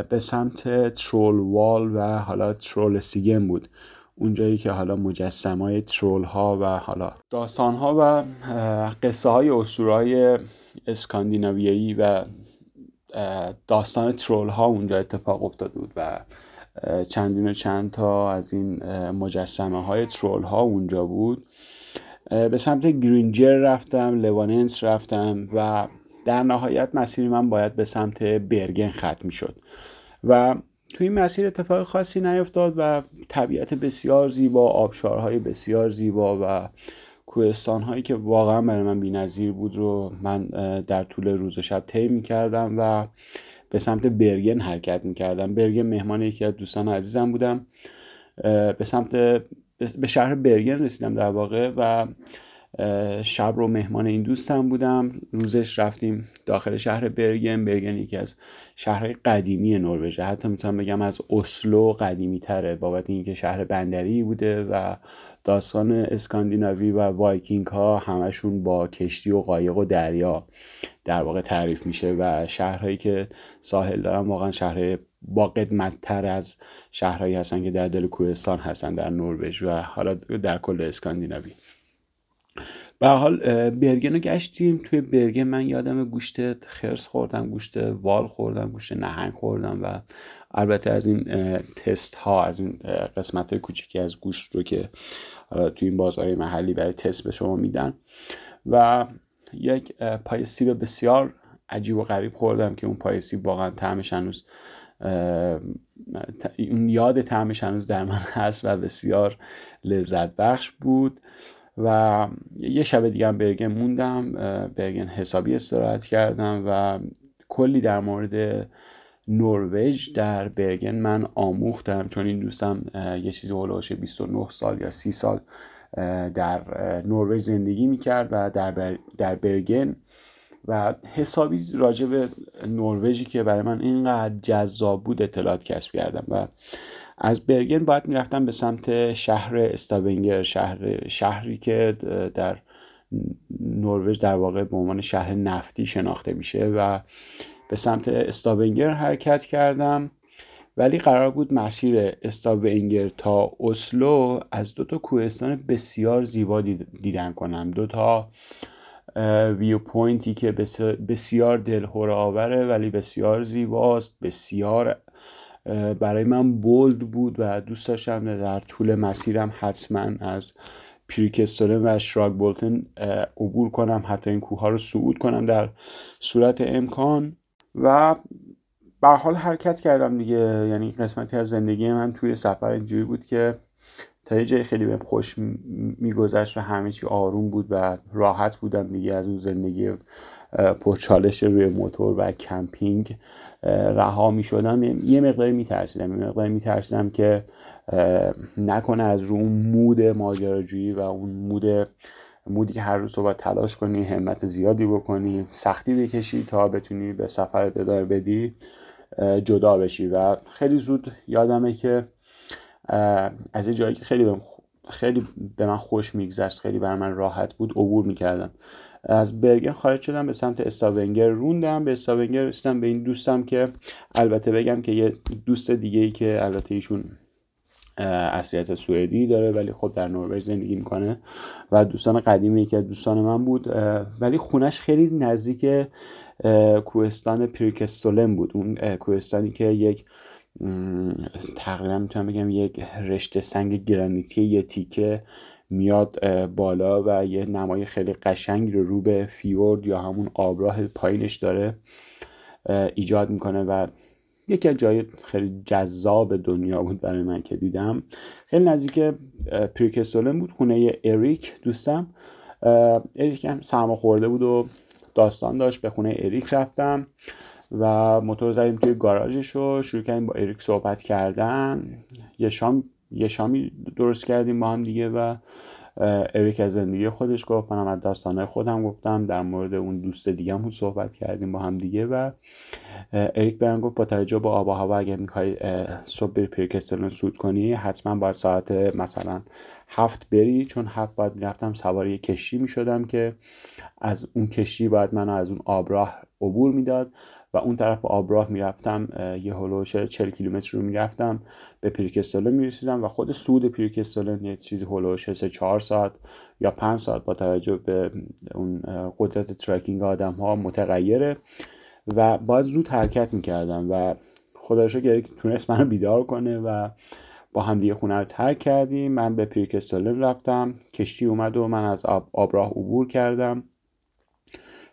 به سمت ترول وال و حالا ترول ستیگن بود. اونجایی که حالا مجسمه های troll ها و حالا داستان ها و قصه های های اسکاندیناویایی و داستان ترول ها اونجا اتفاق افتاده بود و چندین و چند تا از این مجسمه های ترول ها اونجا بود. به سمت گرینجر رفتم لواننس رفتم و در نهایت مسیر من باید به سمت برگن ختم شد و توی این مسیر اتفاق خاصی نیفتاد و طبیعت بسیار زیبا آبشارهای بسیار زیبا و کوهستان هایی که واقعا برای من بینظیر بود رو من در طول روز و شب طی می کردم و به سمت برگن حرکت می کردم برگن مهمان یکی از دوستان عزیزم بودم. به سمت به شهر برگن رسیدم در واقع و شب رو مهمان این دوستم بودم. روزش رفتیم داخل شهر برگن. برگن یکی از شهرهای قدیمی نروژ حتی می‌تونم بگم از اسلو قدیمی تره بابت اینکه شهر بندری بوده و داستان اسکاندیناوی و وایکینگ ها همشون با کشتی و قایق و دریا در واقع تعریف میشه و شهرهایی که ساحل دارن واقعا شهرهای با قدمت تر از شهرهایی هستن که در دل کوهستان هستن در نروژ و حالا در کل اسکاندیناوی. به حال برگن رو گشتیم. توی برگن من یادم گوشت خرس خوردم گوشت وال خوردم گوشت نهنگ خوردم و البته از این تست ها از این قسمت های کوچیکی از گوشت رو که توی این بازار محلی برای تست به شما میدن. و یک پای سیب بسیار عجیب و غریب خوردم که اون پای سیب واقعا طعمش هنوز اون یاد طعمش هنوز در من هست و بسیار لذت بخش بود. و یه شب دیگه هم برگن موندم برگن حسابی استراحت کردم و کلی در مورد نروژ در برگن من آموختم چون این دوستم یه چیزی هلوش 29 سال یا 30 سال در نروژ زندگی می‌کرد و در, در برگن و حسابی راجع به نروژی که برای من اینقدر جذاب بود اطلاعات کسب کردم و از برگن باید می‌رفتم به سمت شهر استاونگر شهر شهری که در نروژ در واقع به عنوان شهر نفتی شناخته میشه و به سمت استاونگر حرکت کردم. ولی قرار بود مسیر استاونگر تا اسلو از دو تا کوهستان بسیار زیبا دیدن کنم. دو تا view point ی که بسیار دلهره آوره ولی بسیار زیباست بسیار برای من bold بود و دوست داشتم در طول مسیرم حتما از پریکستولن و شراگ بولتن عبور کنم حتی این کوه ها رو صعود کنم در صورت امکان. و به حال حرکت کردم دیگه. یعنی قسمتی از زندگی من توی سفر اینجوری بود که تا یه جای خیلی بهم خوش میگذشت و همه چی آروم بود و راحت بودم دیگه از اون زندگی پرچالش روی موتور و کمپینگ. رها می شدم یه مقداری می ترسیدم یه مقداری می ترسیدم که نکنه از رو اون مود ماجراجویی و اون مود مودی که هر روز باید تلاش کنی همت زیادی بکنی سختی بکشی تا بتونی به سفر ادامه بدی جدا بشی. و خیلی زود یادمه که از یه جایی که خیلی خیلی به من خوش میگذشت خیلی بر من راحت بود عبور می‌کردم. از برگن خارج شدم به سمت استاونگر روندم. به استاونگر رسیدم به این دوستم که البته بگم که یه دوست دیگه ای که البته ایشون اصلیت سوئدی داره ولی خب در نروژ زندگی می‌کنه و دوستان قدیمی که دوستان من بود ولی خونش خیلی نزدیک کوهستان پریکستولن بود. اون کوهستانی که یک تقریبا می‌تونم بگم یک رشته سنگ گرانیتی یه تیکه میاد بالا و یه نمای خیلی قشنگ رو رو به فیورد یا همون آبراه پایینش داره ایجاد می‌کنه و یکی از جای خیلی جذاب دنیا بود برای من که دیدم. خیلی نزدیک پریکستولن بود خونه اریک دوستم. اریک هم سرما خورده بود و داستان داشت به خونه اریک رفتم و موتور زدیم توی گاراژش رو شروع کردیم با اریک صحبت کردن. یه شام یه شامی درست کردیم با هم دیگه و اریک از زندگی خودش گفت. منم از داستانهای خودم گفتم. در مورد اون دوست دیگه هم صحبت کردیم با هم دیگه و اریک به گفت با توجه به آب و هوا اگر می‌خوای صبح بری پریکستلون سود کنی حتما باید ساعت مثلا هفت بری. چون هفت باید می‌رفتم سوار یه کشتی می‌شدم که از اون کشتی باید منو از اون آبراه عبور می‌داد. و اون طرف آبراه می‌رفتم یه هلوش 40 کیلومتر رو می‌رفتم به پیرکستولن می‌رسیدم و خود سود پیرکستولن یه چیزی هلوش 3 4 ساعت یا 5 ساعت با توجه به اون قدرت trekking آدم ها متغیره و باید زود حرکت می‌کردم و خدا رو تونست منو بیدار کنه و با هم دیگه خونه رو ترک کردیم. من به پریکستولن رفتم کشتی اومد و من از آب آبراه عبور کردم.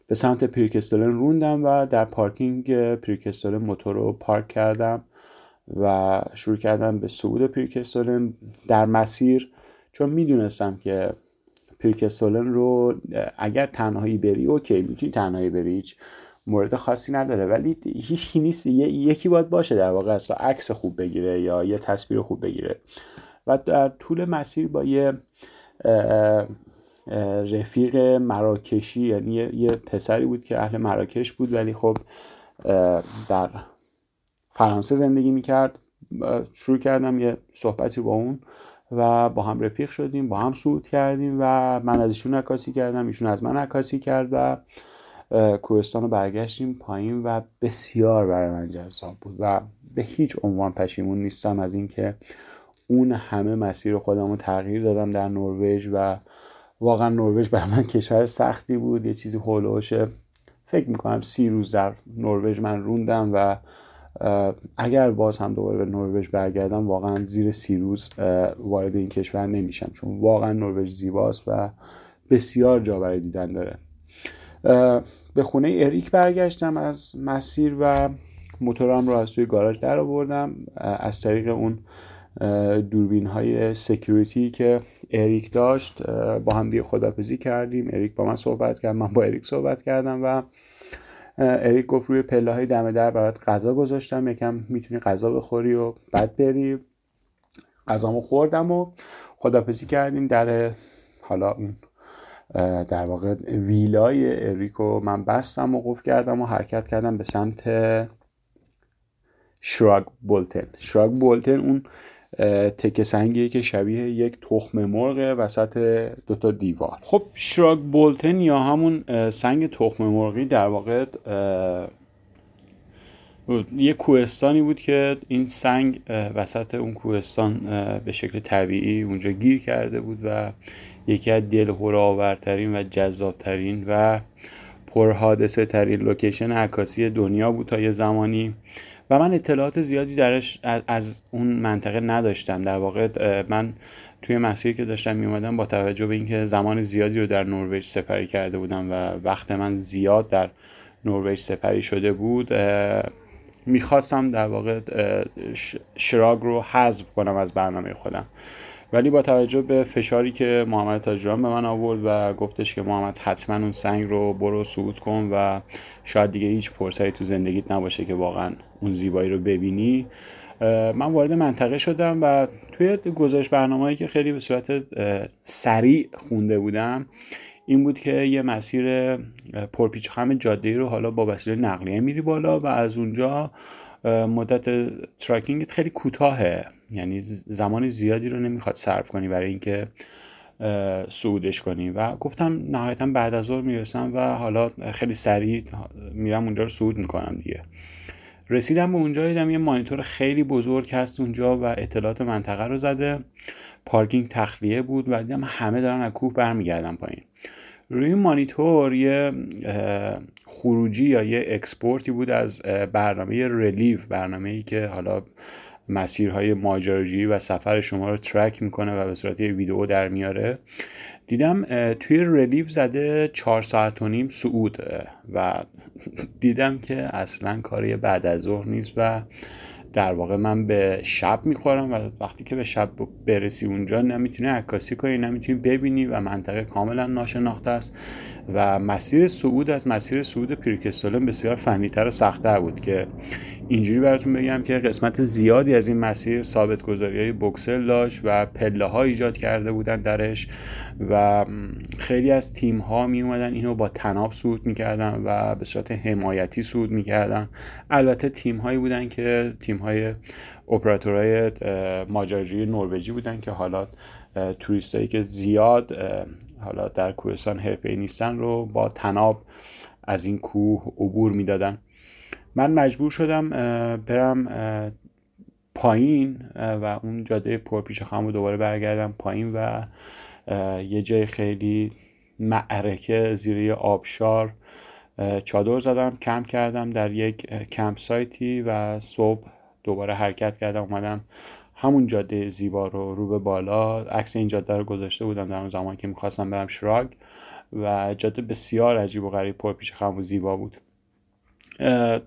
به سمت پریکستولن روندم و در پارکینگ پریکستولن موتور رو پارک کردم و شروع کردم به صعود پریکستولن در مسیر. چون می‌دونستم که پریکستولن رو اگر تنهایی بری اوکی می‌تونی تنهایی بری هیچ مورد خاصی نداره. ولی هیچ نیست یکی باید باشه در واقع و عکس خوب بگیره یا یه تصویر خوب بگیره. و در طول مسیر با یه رفیق مراکشی یعنی یه پسری بود که اهل مراکش بود ولی خب در فرانسه زندگی می‌کرد. شروع کردم یه صحبتی با اون و با هم رفیق شدیم با هم صعود کردیم و من از ایشون عکاسی کردم ایشون از من عکاسی کرد و کوهستان رو برگشتیم پایین و بسیار برای من جذاب بود و به هیچ عنوان پشیمون نیستم از اینکه اون همه مسیر خودم رو تغییر دادم در نروژ و واقعا نروژ برای من کشور سختی بود یه چیزی هولوشه فکر می‌کنم سی روز در نروژ من روندم و اگر باز هم دوباره به نروژ برگردم واقعا زیر سی روز وارد این کشور نمیشم. چون واقعا نروژ زیباست و بسیار جا برای دیدن داره. به خونه اریک برگشتم از مسیر و موتورم رو از توی گاراژ در آوردم از طریق اون دوربین های security که اریک داشت با هم دیگه خدافزی کردیم. اریک با من صحبت کرد من با اریک صحبت کردم و اریک گفت روی پله های دم در برات غذا گذاشتم یکم می‌تونی غذا بخوری و بعد بری. غذامو خوردم و خدافزی کردیم. در حالا در واقع ویلای اریکو من بستم و قفل کردم و حرکت کردم به سمت شراگ بولتن. شراگ بولتن اون تکه سنگیه که شبیه یک تخم مرغ وسط دوتا دیوار. خب شراگ بولتن یا همون سنگ تخم مرغی در واقع یه کوهستانی بود که این سنگ وسط اون کوهستان به شکل طبیعی اونجا گیر کرده بود و یکی از دل آورترین و جذابترین و پرحادثه ترین لوکیشن عکاسی دنیا بود تا یه زمانی. و من اطلاعات زیادی درش از اون منطقه نداشتم. در واقع من توی مسیری که داشتم میومدم با توجه به اینکه زمان زیادی رو در نروژ سپری کرده بودم و وقت من زیاد در نروژ سپری شده بود می‌خواستم در واقع شراگ رو حذف کنم از برنامه خودم. ولی با توجه به فشاری که محمد تاجران به من آورد و گفتش که محمد حتما اون سنگ رو برو صعود کن و شاید دیگه هیچ فرصتی تو زندگیت نباشه که واقعا اون زیبایی رو ببینی. من وارد منطقه شدم و توی گزارش برنامه‌ای که خیلی به صورت سریع خونده بودم این بود که یه مسیر پرپیچ خم جاده رو حالا با وسیله نقلیه میری بالا و از اونجا مدت تراکینگ خیلی کوتاهه. یعنی زمان زیادی رو نمی‌خواد صرف کنی برای اینکه صعودش کنی. و گفتم نهایتا بعد از ظهر می‌رسم و حالا خیلی سریع میرم اونجا رو صعود می‌کنم دیگه. رسیدم به اونجا دیدم یه مانیتور خیلی بزرگ هست اونجا و اطلاعات منطقه رو زده. پارکینگ تخلیه بود و دیدم همه دارن از کوه برمیگردن پایین. روی مانیتور یه خروجی یا یه export ی بود از برنامه Relive برنامه ای که حالا مسیرهای ماجراجویی و سفر شما رو track می‌کنه و به صورت یه ویدیو در میاره. دیدم توی رلیف زده چهار ساعت و نیم سعود و دیدم که اصلا کاری بعد از ظهر نیست و در واقع من به شب می‌خورم و وقتی که به شب برسی اونجا نمی‌تونی عکاسی کنی نمی‌تونی ببینی و منطقه کاملا ناشناخته است. و مسیر صعود از مسیر صعود پیرکستولن بسیار فنیتر و سختتر بود که اینجوری براتون بگم که قسمت زیادی از این مسیر ثابت گذاری های بکسل داشت و پله ها ایجاد کرده بودن درش و خیلی از تیم ها می اومدن اینو با تناب صعود می‌کردن و به صورت حمایتی صعود می‌کردن. البته تیم هایی بودن که تیم های اپراتورهای ماجراجویی نروژی بودن که حالا توریستایی که زیاد حالا در کوهستان حرفه‌ای نیستن رو با تناب از این کوه عبور می‌دادن. من مجبور شدم برم پایین و اون جاده پرپیش خم رو دوباره برگردم پایین و یه جای خیلی معرکه زیر آبشار چادر زدم کمپ کردم در یک کمپ سایتی و صبح دوباره حرکت کردم اومدم همون جاده زیبا رو رو به بالا. عکس این جاده رو گذاشته بودم در اون زمان که می‌خواستم برم شراگ و جاده بسیار عجیب و غریب پرپیش خم و زیبا بود.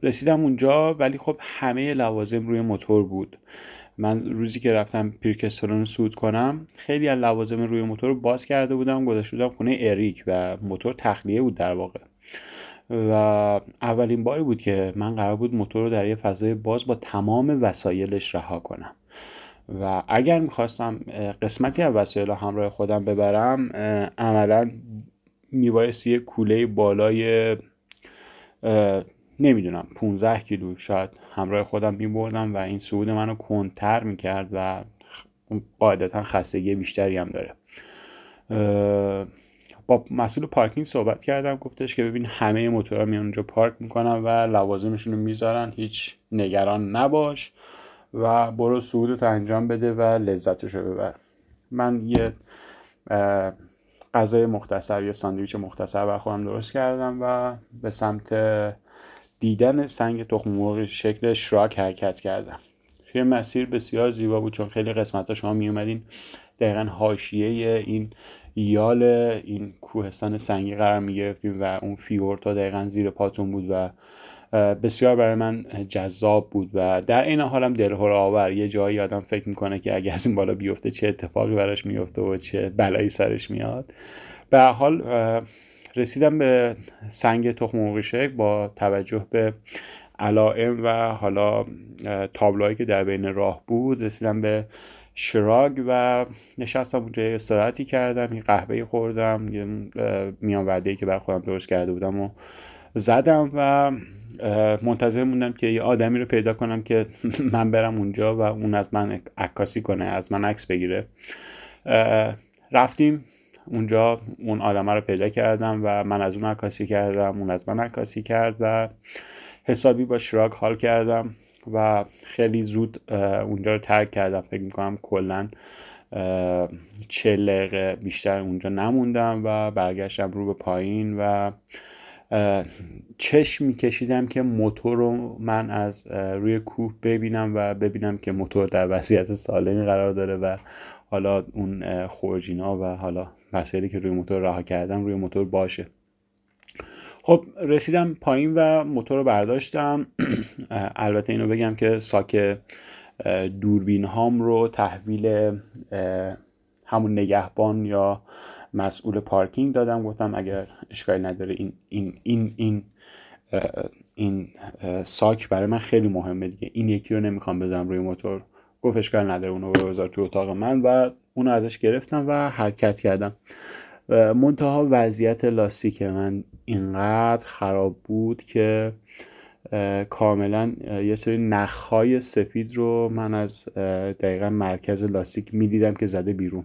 رسیدم اونجا ولی خب همه لوازم روی موتور بود. من روزی که رفتم پیرکسترون سود کنم خیلی از لوازم روی موتور باز کرده بودم گذاشته بودم خونه اریک و موتور تخلیه بود در واقع. و اولین باری بود که من قرار بود موتور رو در یه فضای باز با تمام وسایلش رها کنم. و اگر می‌خواستم قسمتی از وسایل همراه خودم ببرم عملا میبایست یه کوله بالای نمی‌دونم 15 کیلو شاید همراه خودم میبردم و این صعود منو کنتر می‌کرد و قاعدتا خستگی بیشتری هم داره. با مسئول پارکینگ صحبت کردم گفتش که ببین همه موتورها میان اونجا پارک می‌کنن و لوازمشون رو می‌ذارن هیچ نگران نباش. و برو صعودت انجام بده و لذتش رو ببر. من یه غذای مختصر یه ساندویچ مختصر بر خودم درست کردم و به سمت دیدن سنگ تخم مرغ شکل شراک حرکت کردم. توی مسیر بسیار زیبا بود چون خیلی قسمت ها شما می اومدین دقیقا حاشیه این یال این کوهستان سنگی قرار می گرفتیم و اون فیورتا دقیقا زیر پاتون بود و بسیار برای من جذاب بود و در این حالم دلهور آور یه جایی آدم فکر می‌کنه که اگه از این بالا بیفته چه اتفاقی براش میفته و چه بلایی سرش میاد. به حال رسیدم به سنگ تخم با توجه به علائم و حالا تابلوهایی که در بین راه بود. رسیدم به شراگ و نشستم اونجا استراحتی کردم این قهوه خوردم میان وعده که بر خودم درست کرده بودم و زدم و منتظر موندم که یه آدمی رو پیدا کنم که من برم اونجا و اون از من عکاسی کنه از من عکس بگیره. رفتیم اونجا اون آدم رو پیدا کردم و من از اون عکاسی کردم اون از من عکاسی کرد و حسابی با شراک حال کردم و خیلی زود اونجا رو ترک کردم. فکر می‌کنم کلا چه دقیقه بیشتر اونجا نموندم و برگشتم رو به پایین و چشم میکشیدم که موتور رو من از روی کوه ببینم و ببینم که موتور در وضعیت سالمی قرار داره و حالا اون خورجینا و حالا مسئله که روی موتور رها کردم روی موتور باشه. خب رسیدم پایین و موتور رو برداشتم. البته اینو بگم که ساک دوربین هام رو تحویل همون نگهبان یا مسئول پارکینگ دادم گفتم اگر اشکالی نداره این این این این این ساک برای من خیلی مهمه دیگه. این یکی رو نمی‌خوام بزنم روی موتور. گفت اشکال نداره اونو بذار تو اتاق من. و اونو ازش گرفتم و حرکت کردم. منتها وضعیت لاستیک من اینقدر خراب بود که کاملا یه سری نخهای سفید رو من از دقیقا مرکز لاستیک می‌دیدم که زده بیرون.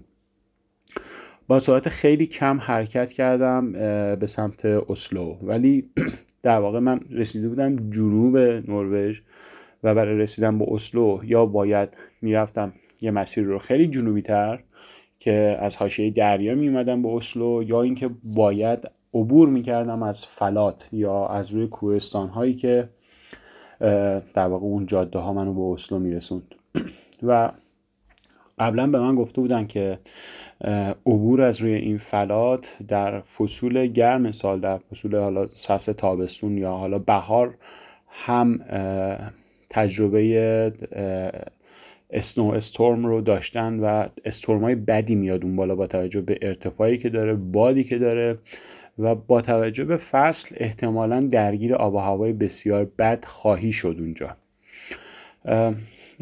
با سرعت خیلی کم حرکت کردم به سمت اسلو. ولی در واقع من رسیده بودم جنوب نروژ و برای رسیدن به اسلو یا باید می‌رفتم یه مسیر رو خیلی جنوبی تر که از حاشیه دریا می اومدم به اسلو یا اینکه باید عبور می‌کردم از فلات یا از روی کوهستان هایی که در واقع اون جاده ها منو به اسلو میرسوند. و قبلا به من گفته بودن که عبور از روی این فلات در فصول گرم سال در فصول حالا فصل تابستون یا حالا بهار هم تجربه اسنو استورم رو داشتن و استورم های بدی میاد اون بالا با توجه به ارتفاعی که داره بادی که داره و با توجه به فصل احتمالا درگیر آب و هوای بسیار بد خواهی شد اونجا.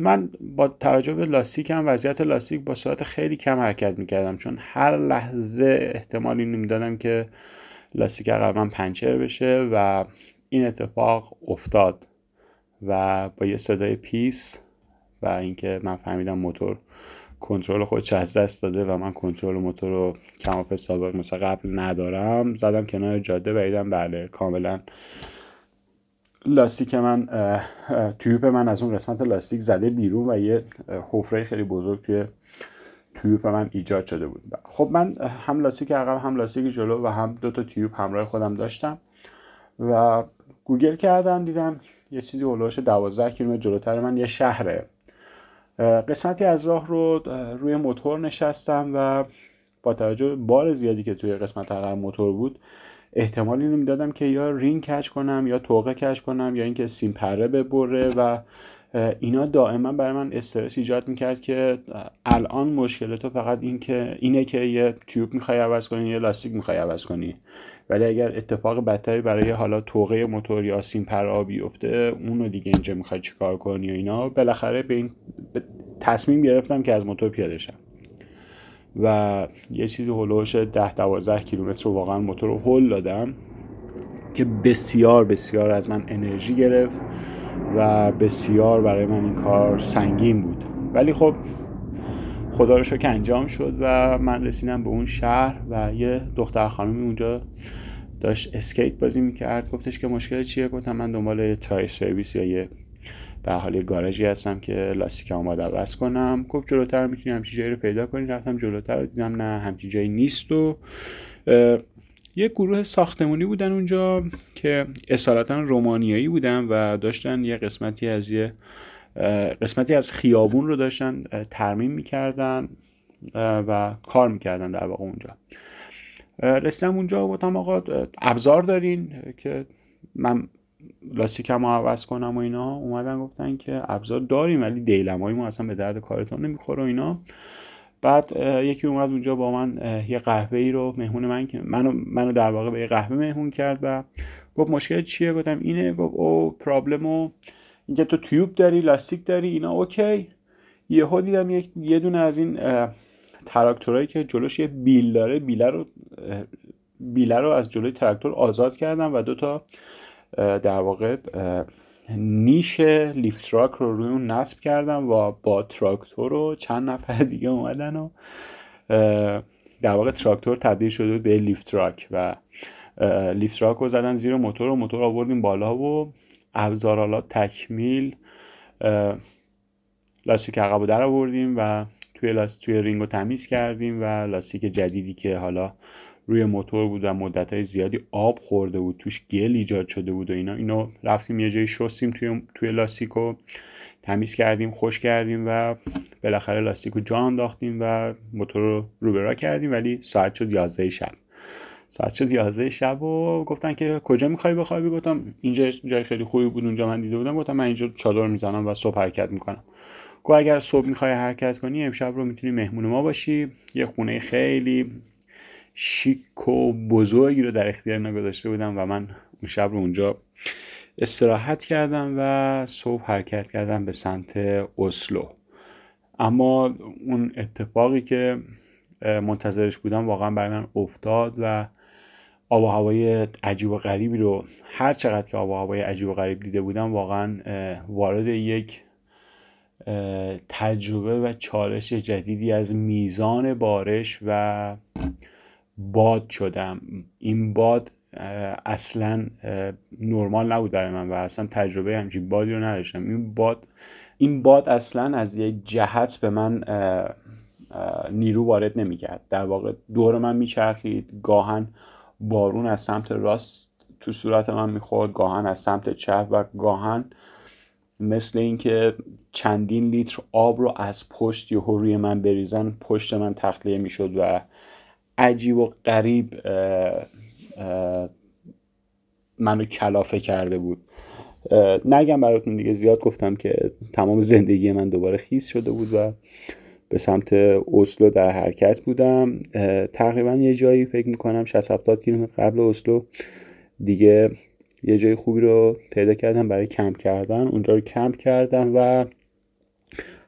من با توجه به لاستیک هم وضعیت لاستیک با سرعت خیلی کم حرکت می‌کردم. چون هر لحظه احتمال اینو می‌دادم که لاستیک من پنچر بشه و این اتفاق افتاد و با یه صدای پیس و اینکه من فهمیدم موتور کنترل خودش از دست داده و من کنترل موتور رو کمافی‌السابق مثل قبل ندارم زدم کنار جاده و بله کاملا لاستیک من تیوب من از اون قسمت لاستیک زده بیرون و یه حفره خیلی بزرگ توی تیوب من ایجاد شده بود. خب من هم لاستیک عقب هم لاستیک جلو و هم دو تا تیوب همراه خودم داشتم و گوگل کردم دیدم یه چیزی هلوش 12 کیلومتر جلوتر من یه شهره. قسمتی از راه رو روی موتور نشستم و با توجه بار زیادی که توی قسمت عقب موتور بود احتمال اینو می‌دادم که یا رینگ کج کنم یا طوقه کج کنم یا اینکه سیم پره ببره و اینا دائما برای من استرس ایجاد می‌کرد که الان مشکل تو فقط این که اینه که یه تیوب می‌خوای عوض کنی یه لاستیک می‌خوای عوض کنی. ولی اگر اتفاق بدتری برای حالا توقه موتور یا سیم پر آبی افته اونو دیگه اینجا می‌خوای چیکار کنی و اینا بالاخره به این تصمیم گرفتم که از موتور پیاده شم. و یه چیزی هلوش ده دوازده کیلومتر رو واقعا موتور رو هل دادم که بسیار بسیار از من انرژی گرفت و بسیار برای من این کار سنگین بود. ولی خب خدا رو شکر انجام شد و من رسیدم به اون شهر و یه دختر خانمی اونجا داشت اسکیت بازی می‌کرد. گفتش که مشکل چیه؟ گفتم من دنبال تای سرویس یا یه به حال گاراژی هستم که لاستیک اومد عوض کنم. گفت جلوتر می‌تونی همچین جایی رو پیدا کنی. رفتم جلوتر رو دیدم نه همچین جایی نیست و یه گروه ساختمونی بودن اونجا که اصالتا رومانیایی بودن و داشتن یه قسمتی از یه قسمتی از خیابون رو داشتن ترمیم می‌کردن و کار می‌کردن در واقع اونجا. رسیدم اونجا گفتم آقا ابزار دارین که من لاستیکم رو عوض کنم و اینا اومدن گفتن که ابزار داریم ولی دیلمای ما اصلا به درد کارتون نمی‌خوره و اینا. بعد یکی اومد اونجا با من یه قهوه ای رو مهمون من منو منو در واقع به یه قهوه مهمون کرد و گفت مشکل چیه؟ گفتم اینه. گفت no problem و اینکه تو تیوب داری لاستیک داری اینا. اوکی. یهو دیدم یک یه دونه از این تراکتورایی که جلوش یه بیل داره بیله رو بیله رو از جلوی تراکتور آزاد کردم و دو تا در واقع نیش لیفت تراک رو روی اون نصب کردم و با تراکتور رو چند نفر دیگه اومدن و در واقع تراکتور تبدیل شده به لیفت تراک و لیفت تراک رو زدن زیر موتور و موتور آوردیم بالا و ابزار تکمیل لاستیک عقب در آوردیم و توی لاست توی رینگ رو تمیز کردیم و لاستیک جدیدی که حالا روی موتور بود و مدت زیادی آب خورده بود توش گل ایجاد شده بود و اینا. اینو رفتیم یه جایی شستیم توی توی لاستیک رو تمیز کردیم خشک کردیم و بالاخره لاستیک رو جا انداختیم و موتور رو روبرا کردیم ولی ساعت شد 11 شب. ساعت شد 11 شب و گفتن که کجا می‌خوای بخوابی؟ گفتم اینجا جای خیلی خوبی بود اونجا من دیده بودم. گفتم من اینجا چادر می‌زنم و صبح حرکت می‌کنم. گفت اگر صبح می‌خوای حرکت کنی امشب رو می‌تونی مهمون ما باشی. یه خونه خیلی شیک و بزرگی رو در اختیار نگذاشته بودم و من اون شب رو اونجا استراحت کردم و صبح حرکت کردم به سمت اسلو. اما اون اتفاقی که منتظرش بودم واقعا برای من افتاد و آب و هوای عجیب و غریبی رو هر چقدر که آب و هوای عجیب و غریب دیده بودم واقعا وارد یک تجربه و چالش جدیدی از میزان بارش و باد شدم. این باد اصلا نرمال نبود برای من و اصلا تجربه همچین بادی رو نداشتم. این باد این باد اصلا از یک جهت به من نیرو وارد نمی‌کرد. در واقع دور من میچرخید گاهن بارون از سمت راست تو صورت من می‌خورد گاهن از سمت چپ و گاهن مثل اینکه چندین لیتر آب رو از پشت یه روی من بریزن پشت من تخلیه می‌شد و عجیب و غریب منو کلافه کرده بود. نگم براتون دیگه زیاد گفتم که تمام زندگی من دوباره خیس شده بود و به سمت اسلو در حرکت بودم. تقریبا یه جایی فکر می‌کنم 60 70 کیلومتر قبل اسلو دیگه یه جای خوبی رو پیدا کردم برای کمپ کردن. اونجا رو کمپ کردم و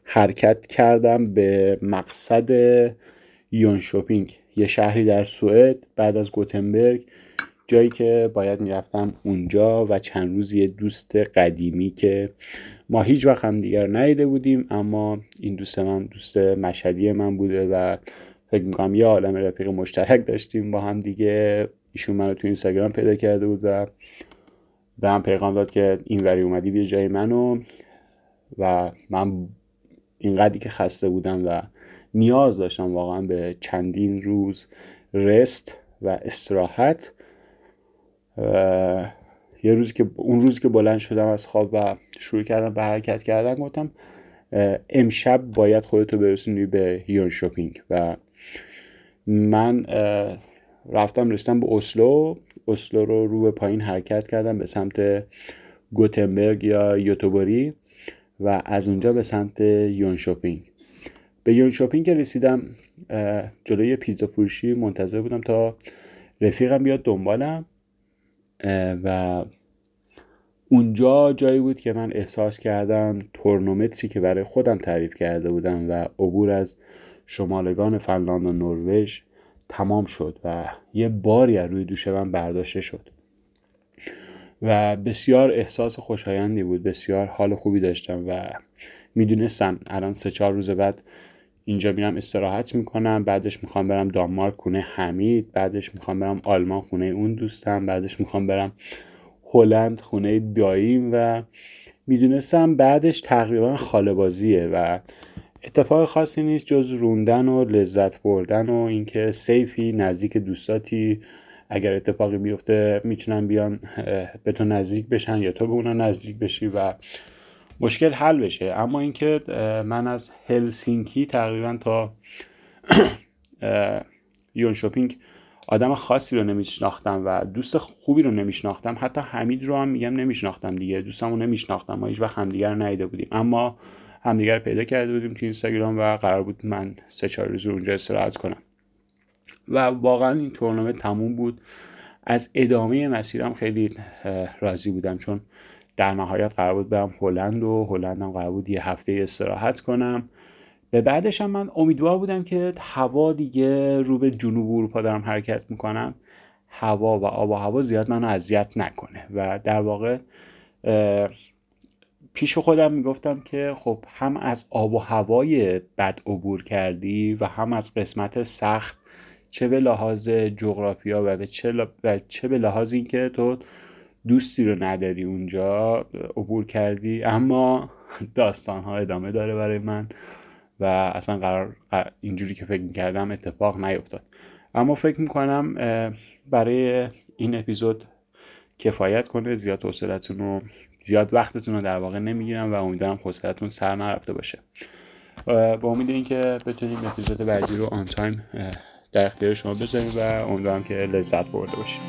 حرکت کردم به مقصد یون شوپینگ یه شهری در سوئد بعد از گوتنبرگ جایی که باید می‌رفتم اونجا و چند روز یه دوست قدیمی که ما هیچ وقت هم دیگر ندیده بودیم اما این دوست من دوست مشهدی من بوده و فکر می‌کنم یه عالم رفیق مشترک داشتیم با هم دیگه. ایشون منو تو اینستاگرام پیدا کرده بود و به هم پیغام داد که این وری اومدی بیا جای منو و من اینقدری که خسته بودم و نیاز داشتم واقعا به چندین روز رست و استراحت. یه روزی که اون روزی که بلند شدم از خواب و شروع کردم به حرکت کردن گفتم امشب باید خودتو برسونی به هیون شوپینگ و من رفتم رسیدم به اسلو. اسلو رو رو به پایین حرکت کردم به سمت گوتنبرگ یا یوتوبوری و از اونجا به سمت یون شوپینگ به یون شاپینگ که رسیدم جلوی پیزا فروشی منتظر بودم تا رفیقم بیاد دنبالم. و اونجا جایی بود که من احساس کردم تورنومتری که برای خودم تعریف کرده بودم و عبور از شمالگان فنلاند و نروژ تمام شد و یه باری از روی دوش من برداشته شد. و بسیار احساس خوشایندی بود بسیار حال خوبی داشتم و می‌دونستم الان سه چهار روز بعد اینجا میرم استراحت می‌کنم بعدش می‌خوام برم دانمارک خونه حمید بعدش می‌خوام برم آلمان خونه اون دوستم بعدش می‌خوام برم هلند خونه داییم و می‌دونستم بعدش تقریبا خاله بازیه و اتفاق خاصی نیست جز روندن و لذت بردن و اینکه سیفی نزدیک دوستاتی اگر اتفاقی بیفته می‌تونن بیان به تو نزدیک بشن یا تو به اونا نزدیک بشی و مشکل حل بشه. اما اینکه من از هلسینکی تقریبا تا یون شوپینگ آدم خاصی رو نمیشناختم و دوست خوبی رو نمیشناختم. حتی حمید رو هم میگم نمیشناختم دیگه. دوستم رو نمیشناختم. ما هیچ وقت همدیگر رو ندیده بودیم. اما همدیگر پیدا کرده بودیم تو اینستاگرام و قرار بود من سه چهار روز اونجا استراحت کنم. و واقعا این تورنمنت تموم بود. از ادامه مسیرم خیلی راضی بودم. چون در نهایت قرار بود برم هلند و هلندم قرار بود یه هفته استراحت کنم. به بعدش هم من امیدوار بودم که هوا دیگه رو به جنوب اروپا دارم حرکت می‌کنم. هوا و آب و هوا زیاد منو اذیت نکنه و در واقع پیش خودم می‌گفتم که خب هم از آب و هوای بد عبور کردی و هم از قسمت سخت چه به لحاظ جغرافیا و چه, چه به لحاظ اینکه تو دوستی رو نداری اونجا عبور کردی. اما داستان ها ادامه داره برای من و اصلا قرار اینجوری که فکر می‌کردم اتفاق نیفتاد. اما فکر می‌کنم برای این اپیزود کفایت کنه زیاد حوصلتون رو زیاد وقتتون رو در واقع نمی‌گیرم و امیدوارم حوصلتون سر نرفته باشه. با امید اینکه بتونیم اپیزود بعدی رو آن تایم در اختیار شما بذاریم و امیدوارم که لذت برده باشیم.